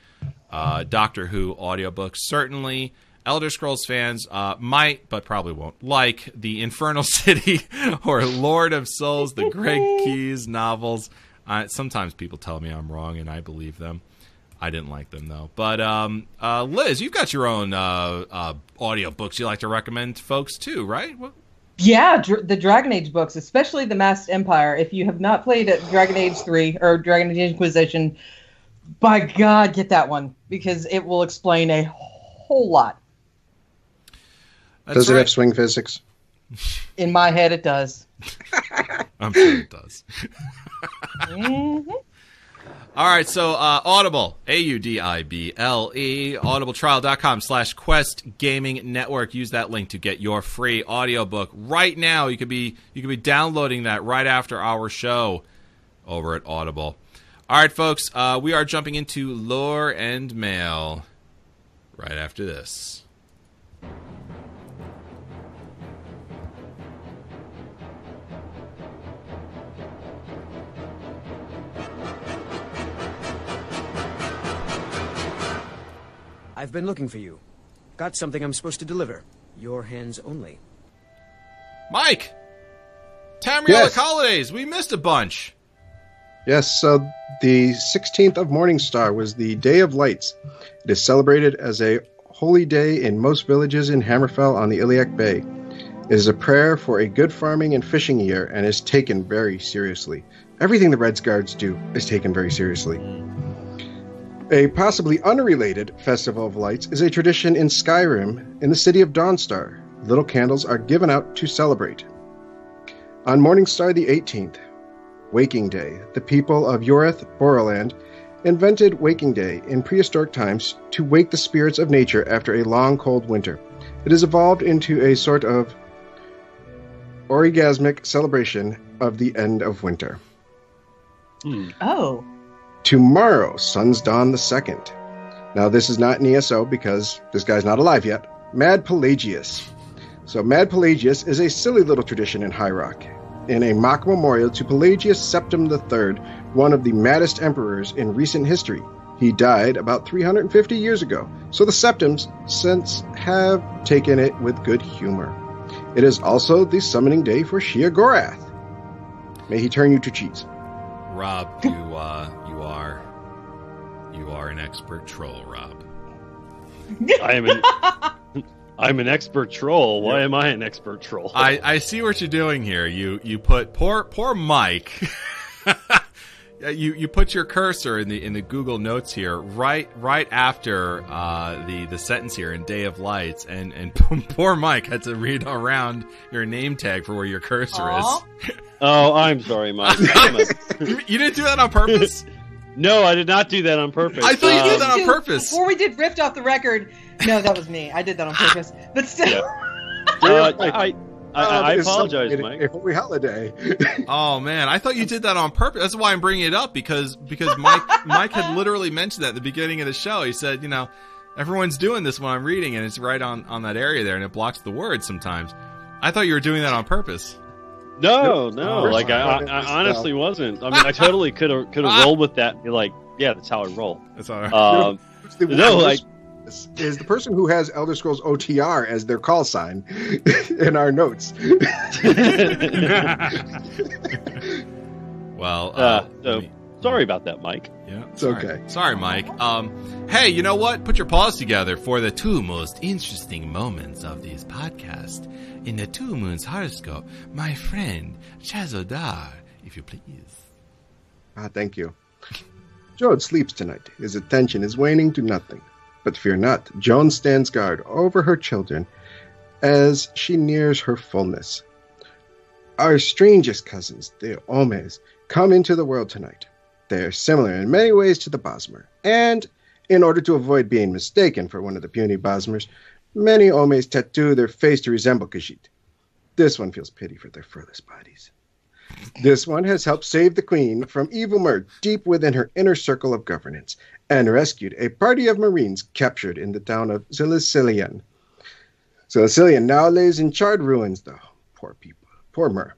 uh, Doctor Who audiobooks. Certainly. Elder Scrolls fans uh, might, but probably won't, like the Infernal City or Lord of Souls, the Greg Keyes novels. Uh, sometimes people tell me I'm wrong, and I believe them. I didn't like them though. But um, uh, Liz, you've got your own uh, uh, audio books you like to recommend to folks too, right? What? Yeah, dr- the Dragon Age books, especially the Masked Empire. If you have not played it, Dragon Age 3 or Dragon Age Inquisition, by God, get that one because it will explain a whole lot. That's Does it right. have swing physics? In my head, it does. I'm sure it does. Mhm. All right, so uh, Audible, A U D I B L E, audibletrial.com slash Quest Gaming Network. Use that link to get your free audiobook right now. You could be you could be downloading that right after our show over at Audible. All right, folks, uh, we are jumping into lore and mail right after this. I've been looking for you. Got something I'm supposed to deliver. Your hands only. Mike, Tamrielic Yes. holidays. We missed a bunch. Yes, so the 16th of Morningstar was the Day of Lights. It is celebrated as a holy day in most villages in Hammerfell on the Iliac Bay. It is a prayer for a good farming and fishing year and is taken very seriously. Everything the Reds Guards do is taken very seriously. A possibly unrelated Festival of Lights is a tradition in Skyrim in the city of Dawnstar. Little candles are given out to celebrate. On Morningstar the 18th, Waking Day. The people of Yeorth, Burrowland, invented Waking Day in prehistoric times to wake the spirits of nature after a long cold winter. It has evolved into a sort of orgasmic celebration of the end of winter. Hmm. Oh. Tomorrow, Sun's Dawn the 2nd. Now, this is not an ESO because this guy's not alive yet. Mad Pelagius. So, Mad Pelagius is a silly little tradition in High Rock. In a mock memorial to Pelagius Septim III, one of the maddest emperors in recent history. He died about 350 years ago, so the Septims since have taken it with good humor. It is also the summoning day for Sheogorath. May he turn you to cheese. Rob, you uh, are you are an expert troll, Rob. I am an I'm an expert troll. Why am I an expert troll? I, I see what you're doing here. You you put poor poor Mike. You you put your cursor in the in the Google Notes here right right after uh, the the sentence here in Day of Lights, and and poor Mike had to read around your name tag for where your cursor Aw. is. oh, I'm sorry, Mike. You, you didn't do that on purpose. No, I did not do that on purpose. I thought you did Um, that on purpose. Before we did ripped off the record, no, that was me. I did that on purpose. But still, Uh, I, I, I, I apologize, Mike. A holy holiday. Oh man, I thought you did that on purpose. That's why I'm bringing it up because because Mike Mike had literally mentioned that at the beginning of the show. He said, you know, everyone's doing this when I'm reading, and it's right on on that area there, and it blocks the words sometimes. I thought you were doing that on purpose. No, no, Nope. like I, I, I honestly wasn't. I mean, I totally could have could have rolled with that. And be like, yeah, that's how I roll. That's all right. Um, It's No, like- is the person who has Elder Scrolls OTR as their call sign in our notes. well, uh, uh, so me- sorry about that, Mike. yeah, It's sorry. okay. Sorry, Mike. Um, hey, you know what? Put your paws together for the two most interesting moments of this podcast. In the Two Moons horoscope, my friend Chazodar, if you please. Ah, thank you. Jode sleeps tonight. His attention is waning to nothing. But fear not, Jone stands guard over her children as she nears her fullness. Our strangest cousins, the Ohmes, come into the world tonight. They are similar in many ways to the Bosmer, and in order to avoid being mistaken for one of the puny Bosmers, many Ohmes tattoo their face to resemble Khajiit. This one feels pity for their furless bodies. This one has helped save the queen from evil Mer deep within her inner circle of governance and rescued a party of marines captured in the town of Zilicilian. Zilicilian now lays in charred ruins, though. Poor people. Poor Mer.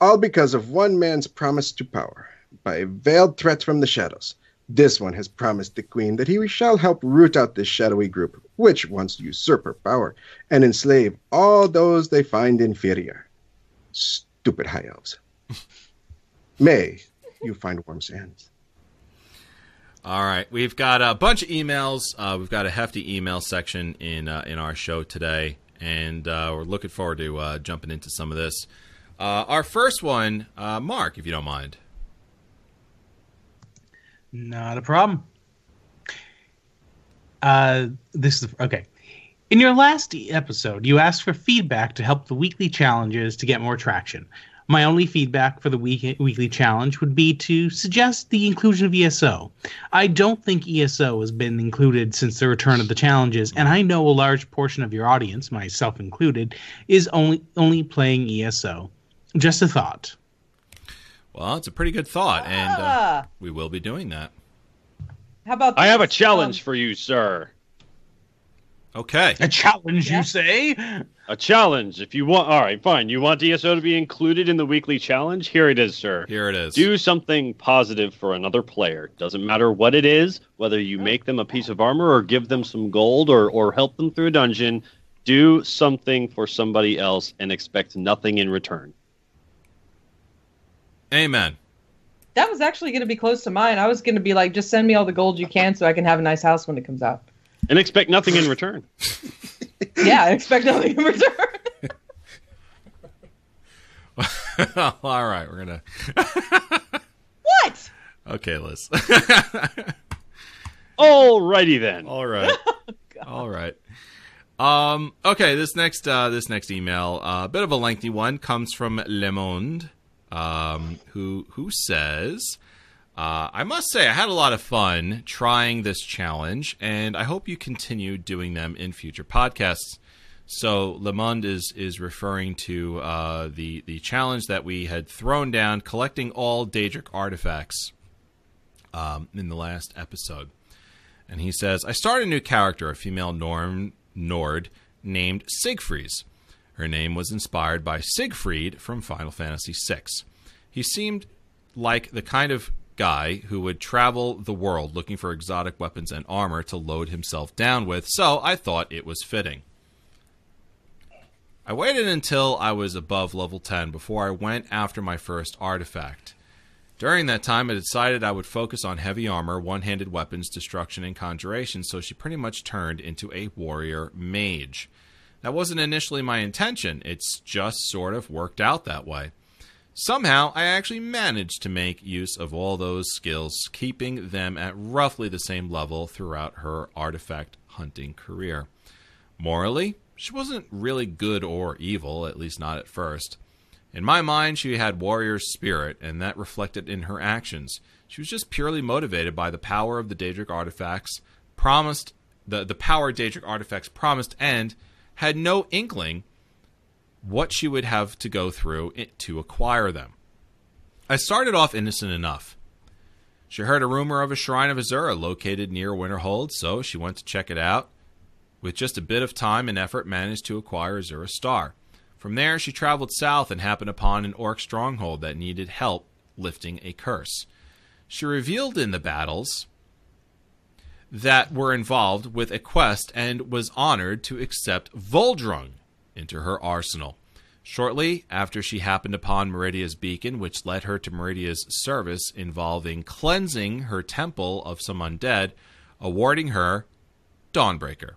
All because of one man's promise to power by veiled threat from the shadows. This one has promised the queen that he shall help root out this shadowy group, which wants to usurp her power and enslave all those they find inferior. Stupid high elves. May you find warm sands. All right, we've got a bunch of emails. Uh, we've got a hefty email section in uh, in our show today, and uh, we're looking forward to uh, jumping into some of this. Uh, our first one, uh, Mark, if you don't mind. Not a problem. Uh, this is okay. In your last episode, you asked for feedback to help the weekly challenges to get more traction. My only feedback for the week- weekly challenge would be to suggest the inclusion of ESO. I don't think ESO has been included since the return of the challenges, and I know a large portion of your audience, myself included, is only only playing ESO. Just a thought. Well, it's a pretty good thought, and uh, Ah, we will be doing that. how about I have a challenge Um, for you, sir. Okay. A challenge, Yeah. you say? A challenge. If you want, all right, fine. You want DSO to be included in the weekly challenge? Here it is, sir. Here it is. Do something positive for another player. Doesn't matter what it is, whether you make them a piece of armor or give them some gold or, or help them through a dungeon. Do something for somebody else and expect nothing in return. Amen. That was actually going to be close to mine. I was going to be like, just send me all the gold you can so I can have a nice house when it comes out. And expect nothing in return. Yeah, I expect nothing in return. All right, we're gonna. what? Okay, Liz. Alrighty then. All right. All right. Um, okay, this next uh, this next email, a uh, bit of a lengthy one, comes from Le Monde, um, who who says, uh, "I must say I had a lot of fun trying this challenge, and I hope you continue doing them in future podcasts." So Le Monde is is referring to uh, the the challenge that we had thrown down, collecting all Daedric artifacts um, in the last episode. And he says, I started a new character, a female Norm Nord named Siegfries. Her name was inspired by Siegfried from Final Fantasy VI. He seemed like the kind of guy who would travel the world looking for exotic weapons and armor to load himself down with, so I thought it was fitting. I waited until I was above level 10 before I went after my first artifact. During that time, I decided I would focus on heavy armor, one handed weapons, destruction, and conjuration, so she pretty much turned into a warrior mage. That wasn't initially my intention, it's just sort of worked out that way. Somehow, I actually managed to make use of all those skills, keeping them at roughly the same level throughout her artifact hunting career. Morally, she wasn't really good or evil, at least not at first. In my mind, she had warrior spirit, and that reflected in her actions. She was just purely motivated by the power of the Daedric artifacts promised, the, the power Daedric artifacts promised, and had no inkling what she would have to go through to acquire them. I started off innocent enough. She heard a rumor of a shrine of Azura located near Winterhold, so she went to check it out. With just a bit of time and effort, managed to acquire Azura's star. From there, she traveled south and happened upon an orc stronghold that needed help lifting a curse. She revealed in the battles that were involved with a quest and was honored to accept Volendrung into her arsenal. Shortly after, she happened upon Meridia's beacon, which led her to Meridia's service involving cleansing her temple of some undead, awarding her Dawnbreaker.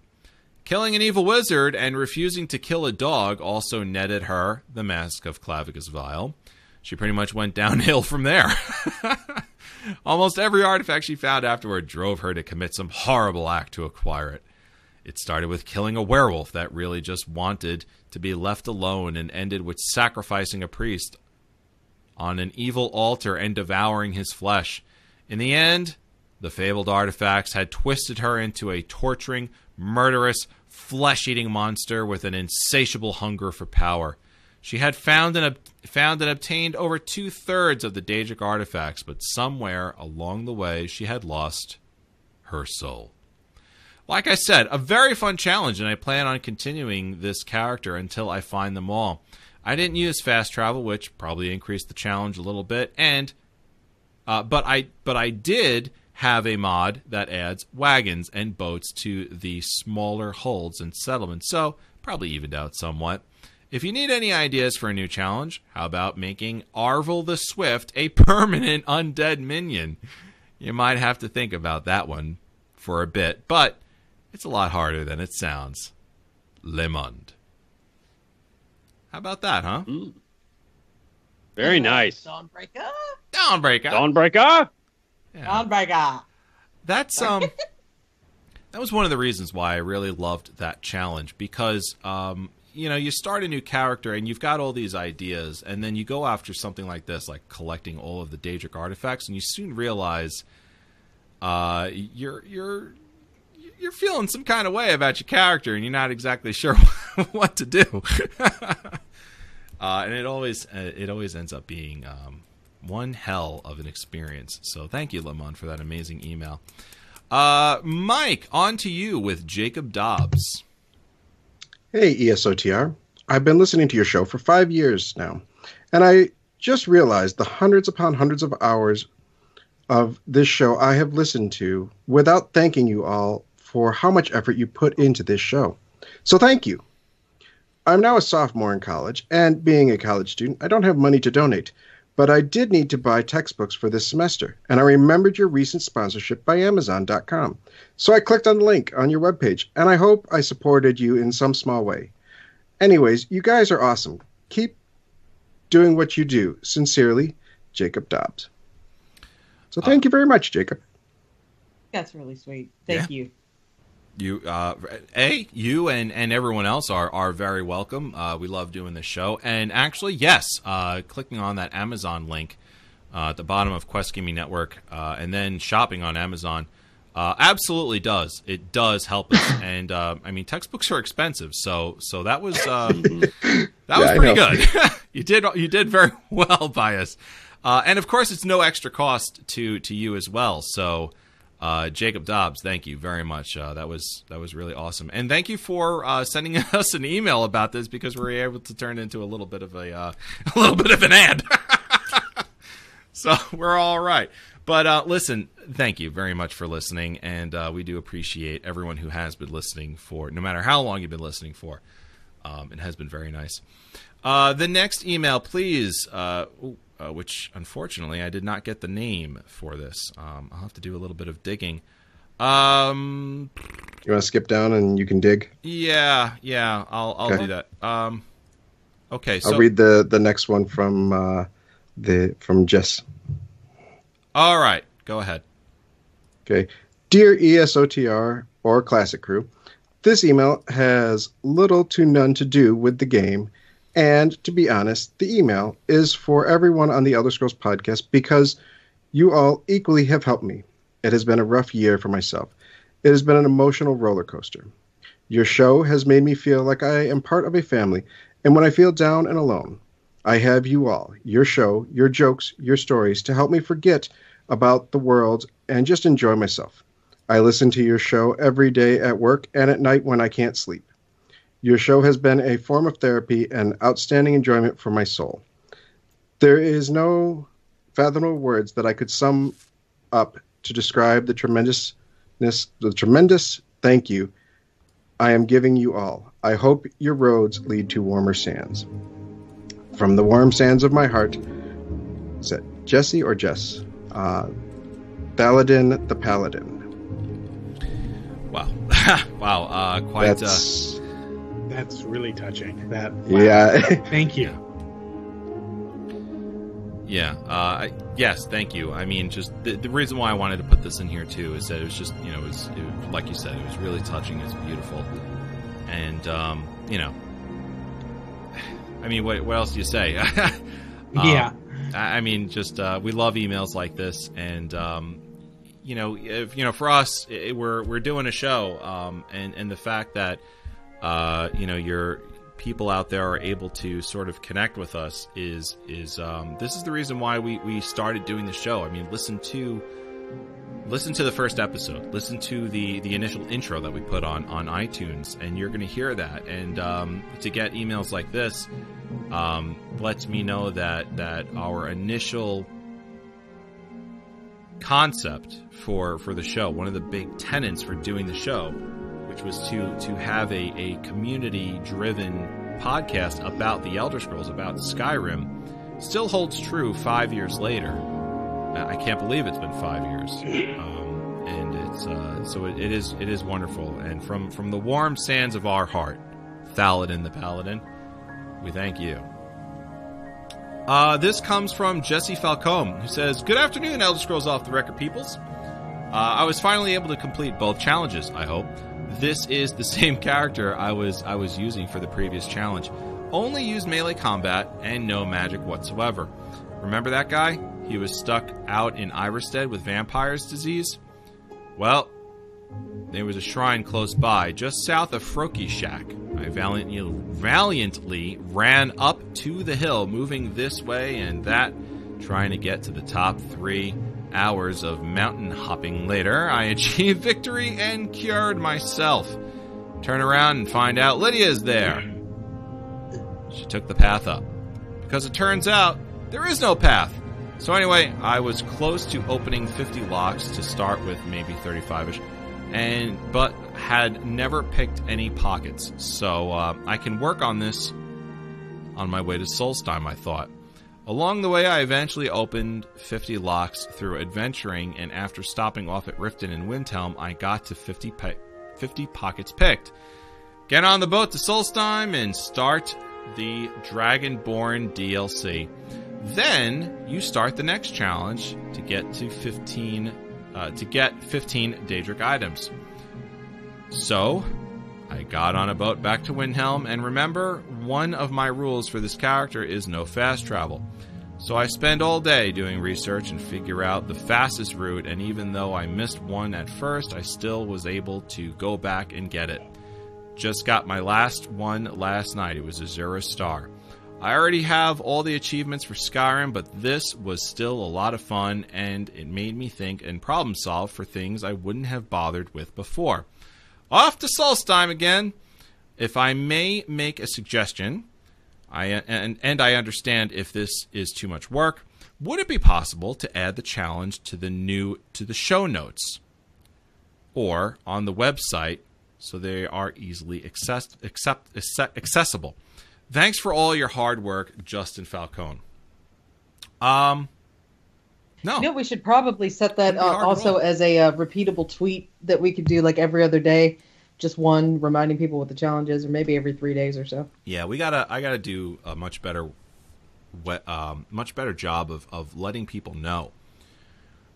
Killing an evil wizard and refusing to kill a dog also netted her the Mask of Clavicus Vile. She pretty much went downhill from there. Almost every artifact she found afterward drove her to commit some horrible act to acquire it. It started with killing a werewolf that really just wanted to be left alone and ended with sacrificing a priest on an evil altar and devouring his flesh. In the end, the fabled artifacts had twisted her into a torturing, murderous, flesh eating monster with an insatiable hunger for power. She had found and, ob- found and obtained over two thirds of the Daedric artifacts, but somewhere along the way she had lost her soul. Like I said, a very fun challenge, and I plan on continuing this character until I find them all. I didn't use fast travel, which probably increased the challenge a little bit, and uh, but I but I did have a mod that adds wagons and boats to the smaller holds and settlements, so probably evened out somewhat. If you need any ideas for a new challenge, how about making Arvel the Swift a permanent undead minion? You might have to think about that one for a bit, but it's a lot harder than it sounds. Lemond. How about that, huh? Very nice. Dawnbreaker. Dawnbreaker. Dawnbreaker. Yeah. Dawnbreaker. That's um that was one of the reasons why I really loved that challenge because um you know, you start a new character and you've got all these ideas and then you go after something like this like collecting all of the Daedric artifacts and you soon realize uh you're you're you're feeling some kind of way about your character and you're not exactly sure what to do. uh, and it always uh, it always ends up being um, one hell of an experience. So thank you, Lemon, for that amazing email. Uh, Mike, on to you with Jacob Dobbs. Hey, ESOTR. I've been listening to your show for five years now, and I just realized the hundreds upon hundreds of hours of this show I have listened to without thanking you all for how much effort you put into this show. So thank you. I'm now a sophomore in college, and being a college student, I don't have money to donate, but I did need to buy textbooks for this semester, and I remembered your recent sponsorship by Amazon.com. So I clicked on the link on your webpage, and I hope I supported you in some small way. Anyways, you guys are awesome. Keep doing what you do. Sincerely, Jacob Dobbs. So uh, thank you very much, Jacob. That's really sweet. Thank Yeah. you. You, uh, a you and and everyone else are are very welcome. Uh, we love doing this show, and actually, yes, uh, clicking on that Amazon link uh, at the bottom of Quest Gaming Network, uh, and then shopping on Amazon, uh, absolutely does. It does help us, and uh, I mean, textbooks are expensive, so so that was uh, that was pretty good. you did you did very well by us, uh, and of course, it's no extra cost to to you as well. So. Uh, Jacob Dobbs, thank you very much. Uh, that was that was really awesome, and thank you for uh, sending us an email about this because we were able to turn into a little bit of a uh, a little bit of an ad. so we're all right. But uh, listen, thank you very much for listening, and uh, we do appreciate everyone who has been listening for no matter how long you've been listening for. Um, it has been very nice. The next email, please. Ooh, uh, which unfortunately I did not get the name for this. Um, I'll have to do a little bit of digging. Um, You want to skip down and you can dig? yeah, yeah, I'll I'll Okay. do that. Um, okay, so I'll read the, the next one from uh, the from Jess. all right, go ahead. Okay. Dear ESOTR or Classic Crew, this email has little to none to do with the game And to be honest, the email is for everyone on the Elder Scrolls podcast because you all equally have helped me. It has been a rough year for myself. It has been an emotional roller coaster. Your show has made me feel like I am part of a family, and when I feel down and alone, I have you all, your show, your jokes, your stories to help me forget about the world and just enjoy myself. I listen to your show every day at work and at night when I can't sleep. Your show has been a form of therapy and outstanding enjoyment for my soul. There is no fathomable words that I could sum up to describe the tremendousness, the tremendous thank you I am giving you all. I hope your roads lead to warmer sands. From the warm sands of my heart, is that Jesse or Jess? Uh, Thaladin the Paladin. Wow, wow, uh, quite. Uh, That's That's really touching. That wow. yeah. Thank you. Yeah. Uh, yes. Thank you. I mean, just the, the reason why I wanted to put this in here too is that it was just you know it was, it was like you said it was really touching. It's beautiful, and um, you know, I mean, what what else do you say? um, Yeah. I I mean, just uh, we love emails like this, and um, you know, if you know, for us, i we're we're doing a show, um, and and the fact that uh, you know your people out there are able to sort of connect with us is is um, this is the reason why we we started doing the show. I mean, listen to listen to the first episode, listen to the the initial intro that we put on on iTunes, and you're going to hear that. And um, to get emails like this um, lets me know that that our initial concept for for the show, one of the big tenets for doing the show, which was to to have a, a community driven podcast about the Elder Scrolls, about Skyrim, still holds true five years later. I can't believe it's been five years, um, and it's uh, so it, it is it is wonderful. And from from the warm sands of our heart, Thaladin the Paladin, we thank you. Uh, this comes from Jesse Falcone, who says, Good afternoon, Elder Scrolls Off the Record peoples. Uh, I was finally able to complete both challenges, I hope. This is the same character I was I was using for the previous challenge. Only used melee combat and no magic whatsoever. Remember that guy? He was stuck out in Ivarstead with vampire's disease? Well, there was a shrine close by, just south of Froki Shack. I valiantly, valiantly ran up to the hill, moving this way and that, trying to get to the top three. Hours of mountain hopping later, I achieved victory and cured myself. Turn around and find out Lydia's there. She took the path up. Because it turns out there is no path. So, anyway, I was close to opening 50 locks to start with, maybe 35 ish and but had never picked any pockets. So uh, I can work on this on my way to Solstheim. I thought. Along the way, I eventually opened 50 locks through adventuring, and after stopping off at Riften and Windhelm, I got to 50, pe- 50 pockets picked. Get on the boat to Solstheim and start the Dragonborn DLC. Then you start the next challenge to get to 15 uh, to get 15 Daedric items. So, I got on a boat back to Windhelm, and remember, one of my rules for this character is no fast travel. So I spend all day doing research and figure out the fastest route, and even though I missed one at first, I still was able to go back and get it. Just got my last one last night. It was Azura Star. I already have all the achievements for Skyrim, but this was still a lot of fun and it made me think and problem solve for things I wouldn't have bothered with before. Off to Solstheim again. If I may make a suggestion, I and, and I understand if this is too much work, would it be possible to add the challenge to the new to the show notes or on the website so they are easily access, accept, accessible? Thanks for all your hard work, Justin Falcone. Um, no, You know, we should probably set that uh, also all. as a uh, repeatable tweet that we could do like every other day, just one reminding people what the challenge is, or maybe every three days or so. yeah, we gotta. I gotta do a much better, um, much better job of of letting people know,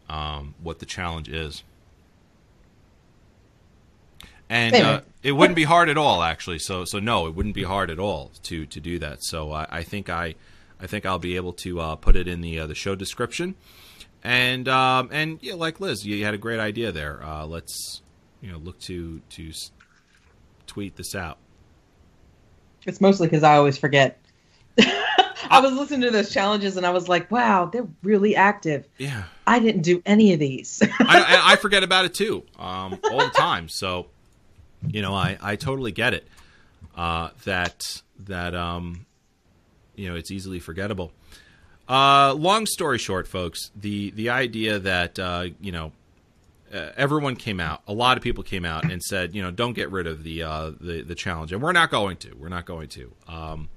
um, what the challenge is. and uh, it wouldn't be hard at all, actually. So, so no, it wouldn't be hard at all to to do that. So, I, I think I, I think I'll be able to uh, put it in the uh, the show description, and um, and yeah, like Liz, you had a great idea there. Uh, let's you know look to to tweet this out. It's mostly because I always forget. I was listening to those challenges and I was like, wow, they're really active. Yeah, I didn't do any of these. I, I, I forget about it too, um, all the time. So, you know, I, I totally get it. Uh, that that um, you know, it's easily forgettable. Uh, long story short, folks, the the idea that uh, you know uh, everyone came out, a lot of people came out and said, you know, don't get rid of the uh, the the challenge, and we're not going to. We're not going to. Um,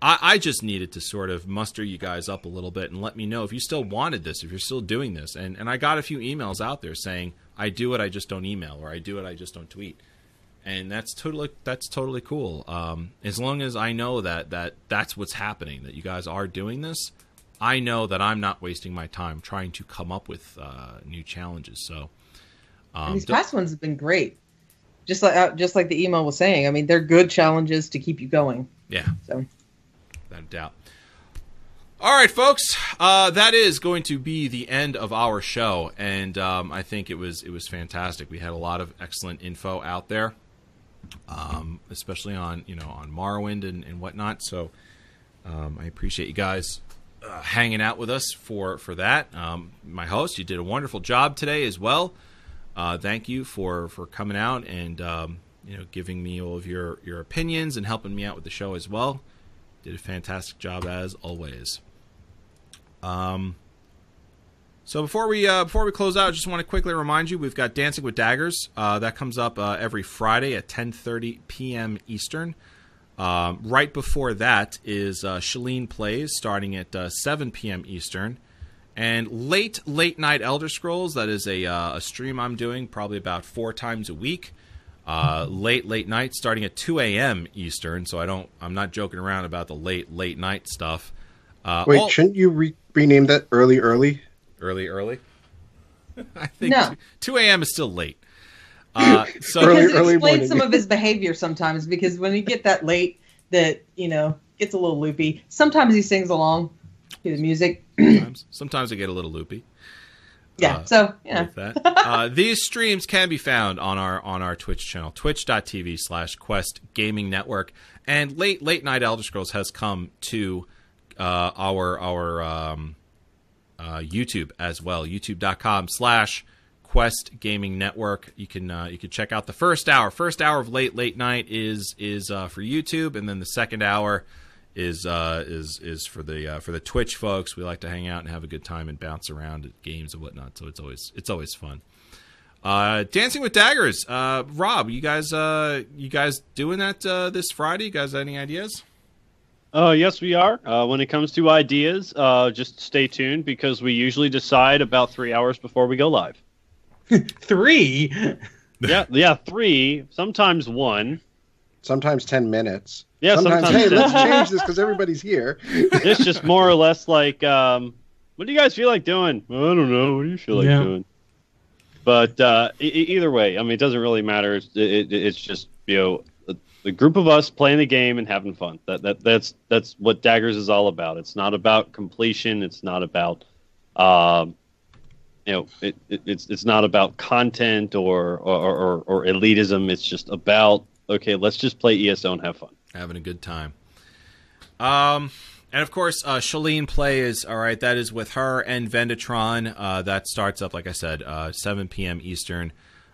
I, I just needed to sort of muster you guys up a little bit and let me know if you still wanted this, if you're still doing this. And and I got a few emails out there saying I do it, I just don't email, or I do it, I just don't tweet. And that's totally that's totally cool. Um, as long as I know that that that's what's happening, that you guys are doing this, I know that I'm not wasting my time trying to come up with uh, new challenges. So. Um, these past ones have been great. Just like uh, just like the email was saying. I mean, they're good challenges to keep you going. yeah, So without a doubt. All right, folks, uh, that is going to be the end of our show, and um, I think it was it was fantastic. We had a lot of excellent info out there, um, especially on you know on Morrowind and, and whatnot. So um, I appreciate you guys uh, hanging out with us for for that. Um, my host, you did a wonderful job today as well. Uh, thank you for for coming out and um, you know giving me all of your your opinions and helping me out with the show as well. Did a fantastic job as always. Um. So before we uh, before we close out, I just want to quickly remind you we've got Dancing with Daggers uh, that comes up uh, every Friday at 10:30 p.m. Eastern. Um, right before that is uh, Shalene plays starting at uh, 7 p.m. Eastern, and late late night Elder Scrolls. That is a uh, a stream I'm doing probably about four times a week. Uh, late late night starting at 2 a.m. Eastern. So I don't I'm not joking around about the late late night stuff. Uh, Wait, all- shouldn't you re- rename that early early? early early. I think No. 2 a.m. is still late. Uh, so Early- because it early explains morning. some of his behavior sometimes. Because when you get that late, that you know gets a little loopy. Sometimes he sings along to the music. sometimes, sometimes I get a little loopy. Yeah. Uh, so yeah. with that. Uh, these streams can be found on our on our Twitch channel, twitch.tv slash Quest Gaming Network. And late late night Elder Scrolls has come to uh, our our um, uh, YouTube as well, youtube.com slash Quest Gaming Network. You can uh, you can check out the first hour. First hour of late late night is is uh, for YouTube, and then the second hour is uh, is is for the uh, for the Twitch folks. We like to hang out and have a good time and bounce around at games and whatnot. So it's always it's always fun. Uh, Dancing with Daggers, uh, Rob, you guys you guys doing that this Friday? You guys any ideas? Uh, yes, we are. Uh, when it comes to ideas, uh, just stay tuned because we usually decide about three hours before we go live. Three. yeah, yeah, three, sometimes one. Sometimes ten minutes. Yeah, sometimes, sometimes hey, let's change this because everybody's here. It's just more or less like, um, what do you guys feel like doing? I don't know. What do you feel like Yeah. doing? But uh, e- either way, I mean, it doesn't really matter. It's, it, it, it's just you know a, a group of us playing the game and having fun. That that that's that's what Daggers is all about. It's not about completion. It's not about, um, you know, it, it, it's it's not about content or or, or or elitism. It's just about okay, let's just play ESO and have fun. having a good time. Um, and of course, uh, Shalene plays. All right, that is with her and Vendatron. Uh, that starts up, like I said, uh, 7 p.m. Eastern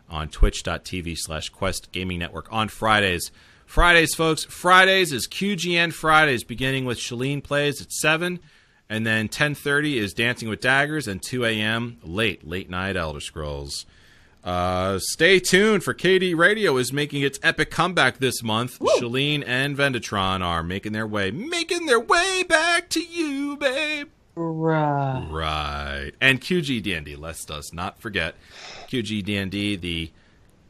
on Twitch.tv slash Quest Gaming Network on Fridays. Fridays, folks. Fridays is QGN Fridays, beginning with Shalene plays at 7, and then 10:30 is Dancing with Daggers, and 2 a.m. late late night Elder Scrolls. Uh, stay tuned for KD Radio is making its epic comeback this month. Shalene and Vendatron are making their way, making their way back to you, babe. Right. Right. And QG D&D, let's us not forget QG D&D, the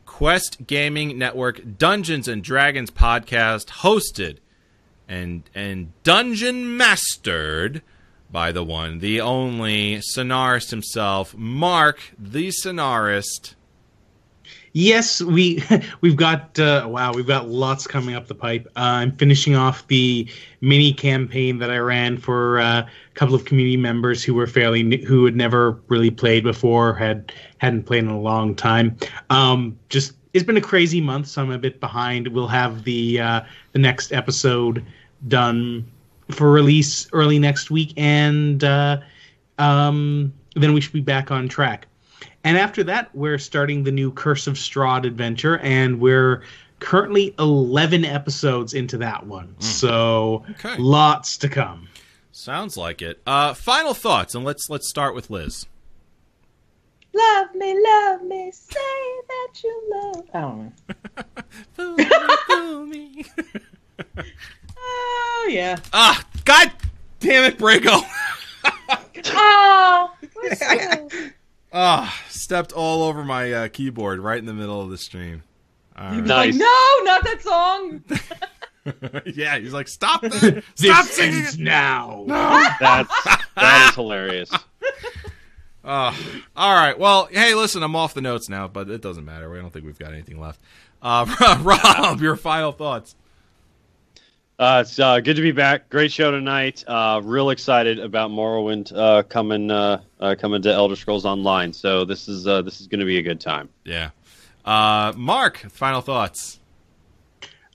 Quest Gaming Network Dungeons and Dragons podcast hosted and and dungeon mastered by the one, the only Sonarist himself, Mark, the Sonarist. Yes, we we've got uh, wow, we've got lots coming up the pipe. Uh, I'm finishing off the mini campaign that I ran for uh, a couple of community members who were fairly new, who had never really played before, had hadn't played in a long time. Um, just it's been a crazy month, so I'm a bit behind. We'll have the uh, the next episode done for release early next week, and uh, um, then we should be back on track. And after that, we're starting the new Curse of Strahd adventure, and we're currently 11 episodes into that one. So Okay. lots to come. Sounds like it. Uh, final thoughts, and let's let's start with Liz. Love me, love me, say that you love. I don't know. Oh yeah. ah, God damn it, Braco! Oh. Ah, stepped all over my uh, keyboard right in the middle of the stream. All right. Nice. Like no, not that song. yeah, he's like, stop that! Stop this singing ends it! now. No. That's that is hilarious. Uh, all right. Well, hey, listen, I'm off the notes now, but it doesn't matter. I don't think we've got anything left. Uh, Rob, your final thoughts. Uh, it's uh, good to be back. Great show tonight. Uh, real excited about Morrowind uh, coming uh, uh, coming to Elder Scrolls Online. So this is uh, this is going to be a good time. Yeah. Uh, Mark, final thoughts.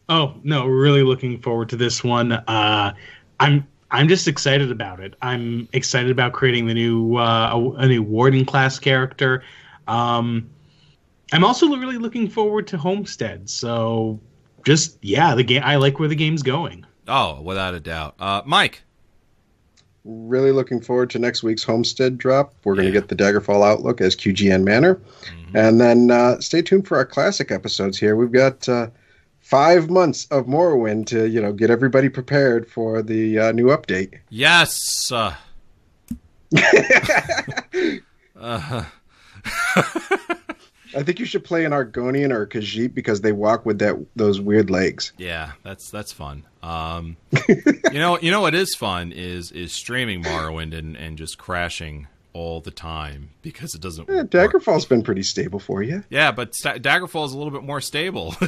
Oh no, really looking forward to this one. Uh, I'm I'm just excited about it. I'm excited about creating the new uh, a, a new warden class character. Um, I'm also really looking forward to Homestead. So just yeah, the game. I like where the game's going. Oh, without a doubt. Uh, Mike. Really looking forward to next week's Homestead drop. We're going to get the Daggerfall Overlook as QGN Manor. And then uh, stay tuned for our classic episodes here. We've got uh, five months of Morrowind to, you know, get everybody prepared for the uh, new update. Yes. Uh, uh, I think you should play an Argonian or a Khajiit because they walk with that those weird legs. yeah, that's that's fun. Um, you know, you know what is fun is is streaming Morrowind and, and just crashing all the time because it doesn't. Work. Daggerfall's been pretty stable for you. Yeah, but Sta- Daggerfall is a little bit more stable.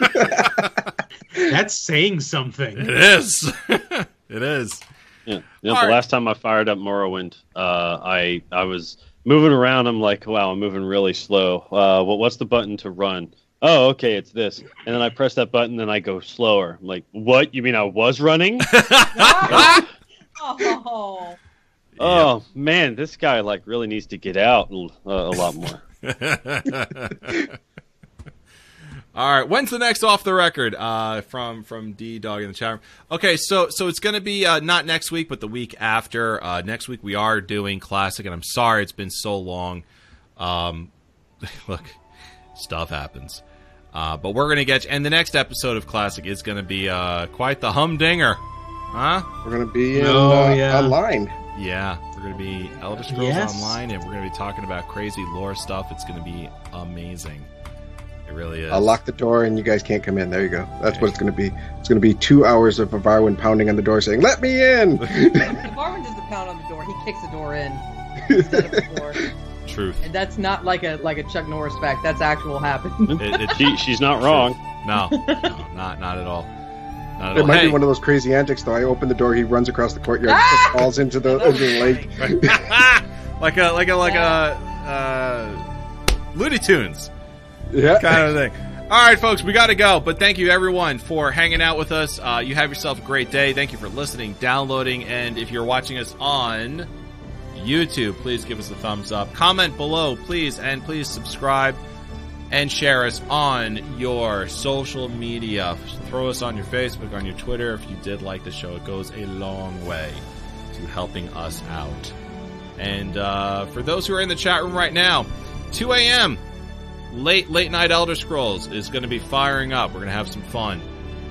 That's saying something. it is. it is. Yeah. You know, the right. last time I fired up Morrowind, uh, I I was moving around. I'm like, wow, I'm moving really slow. Uh, what what's the button to run? Oh, okay, it's this. And then I press that button, and I go slower. I'm like, what? You mean I was running? Oh. Oh man, this guy like really needs to get out uh, a lot more. All right, when's the next off the record? Uh, from from D Dog in the chat room. Okay, so so it's going to be uh, not next week, but the week after. Uh, next week we are doing classic, and I'm sorry it's been so long. Um, look, stuff happens, uh, but we're going to get. And the next episode of classic is going to be uh, quite the humdinger, huh? We're going to be in, Oh, uh, yeah. online. Yeah, we're going to be Elder Scrolls Yes. Online, and we're going to be talking about crazy lore stuff. It's going to be amazing. It really is. I'll lock the door and you guys can't come in. There you go. That's what it's going to be. It's going to be two hours of Varwin pounding on the door saying, "Let me in." If Marvin doesn't pound on the door, he kicks the door in instead of the floor. Truth. And that's not like a like a Chuck Norris fact. That's actual happen. It, it, She, she's not wrong. No, no, not not at all. Not at It all. might Hey, be one of those crazy antics, though. I open the door, he runs across the courtyard, Ah! and falls into the into the lake. like a like a like a uh, Looney Tunes Yeah. kind of thing. All right, folks, we got to go. But thank you everyone for hanging out with us. Uh, you have yourself a great day. Thank you for listening, downloading, and if you're watching us on YouTube, please give us a thumbs up. Comment below, please, and please subscribe and share us on your social media. Throw us on your Facebook, on your Twitter. If you did like the show, it goes a long way to helping us out. And uh, for those who are in the chat room right now, 2 a.m. late late night Elder Scrolls is going to be firing up. We're going to have some fun.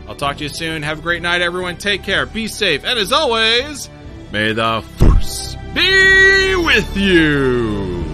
I'll talk to you soon. Have a great night, everyone. Take care. Be safe. And as always, may the force be with you.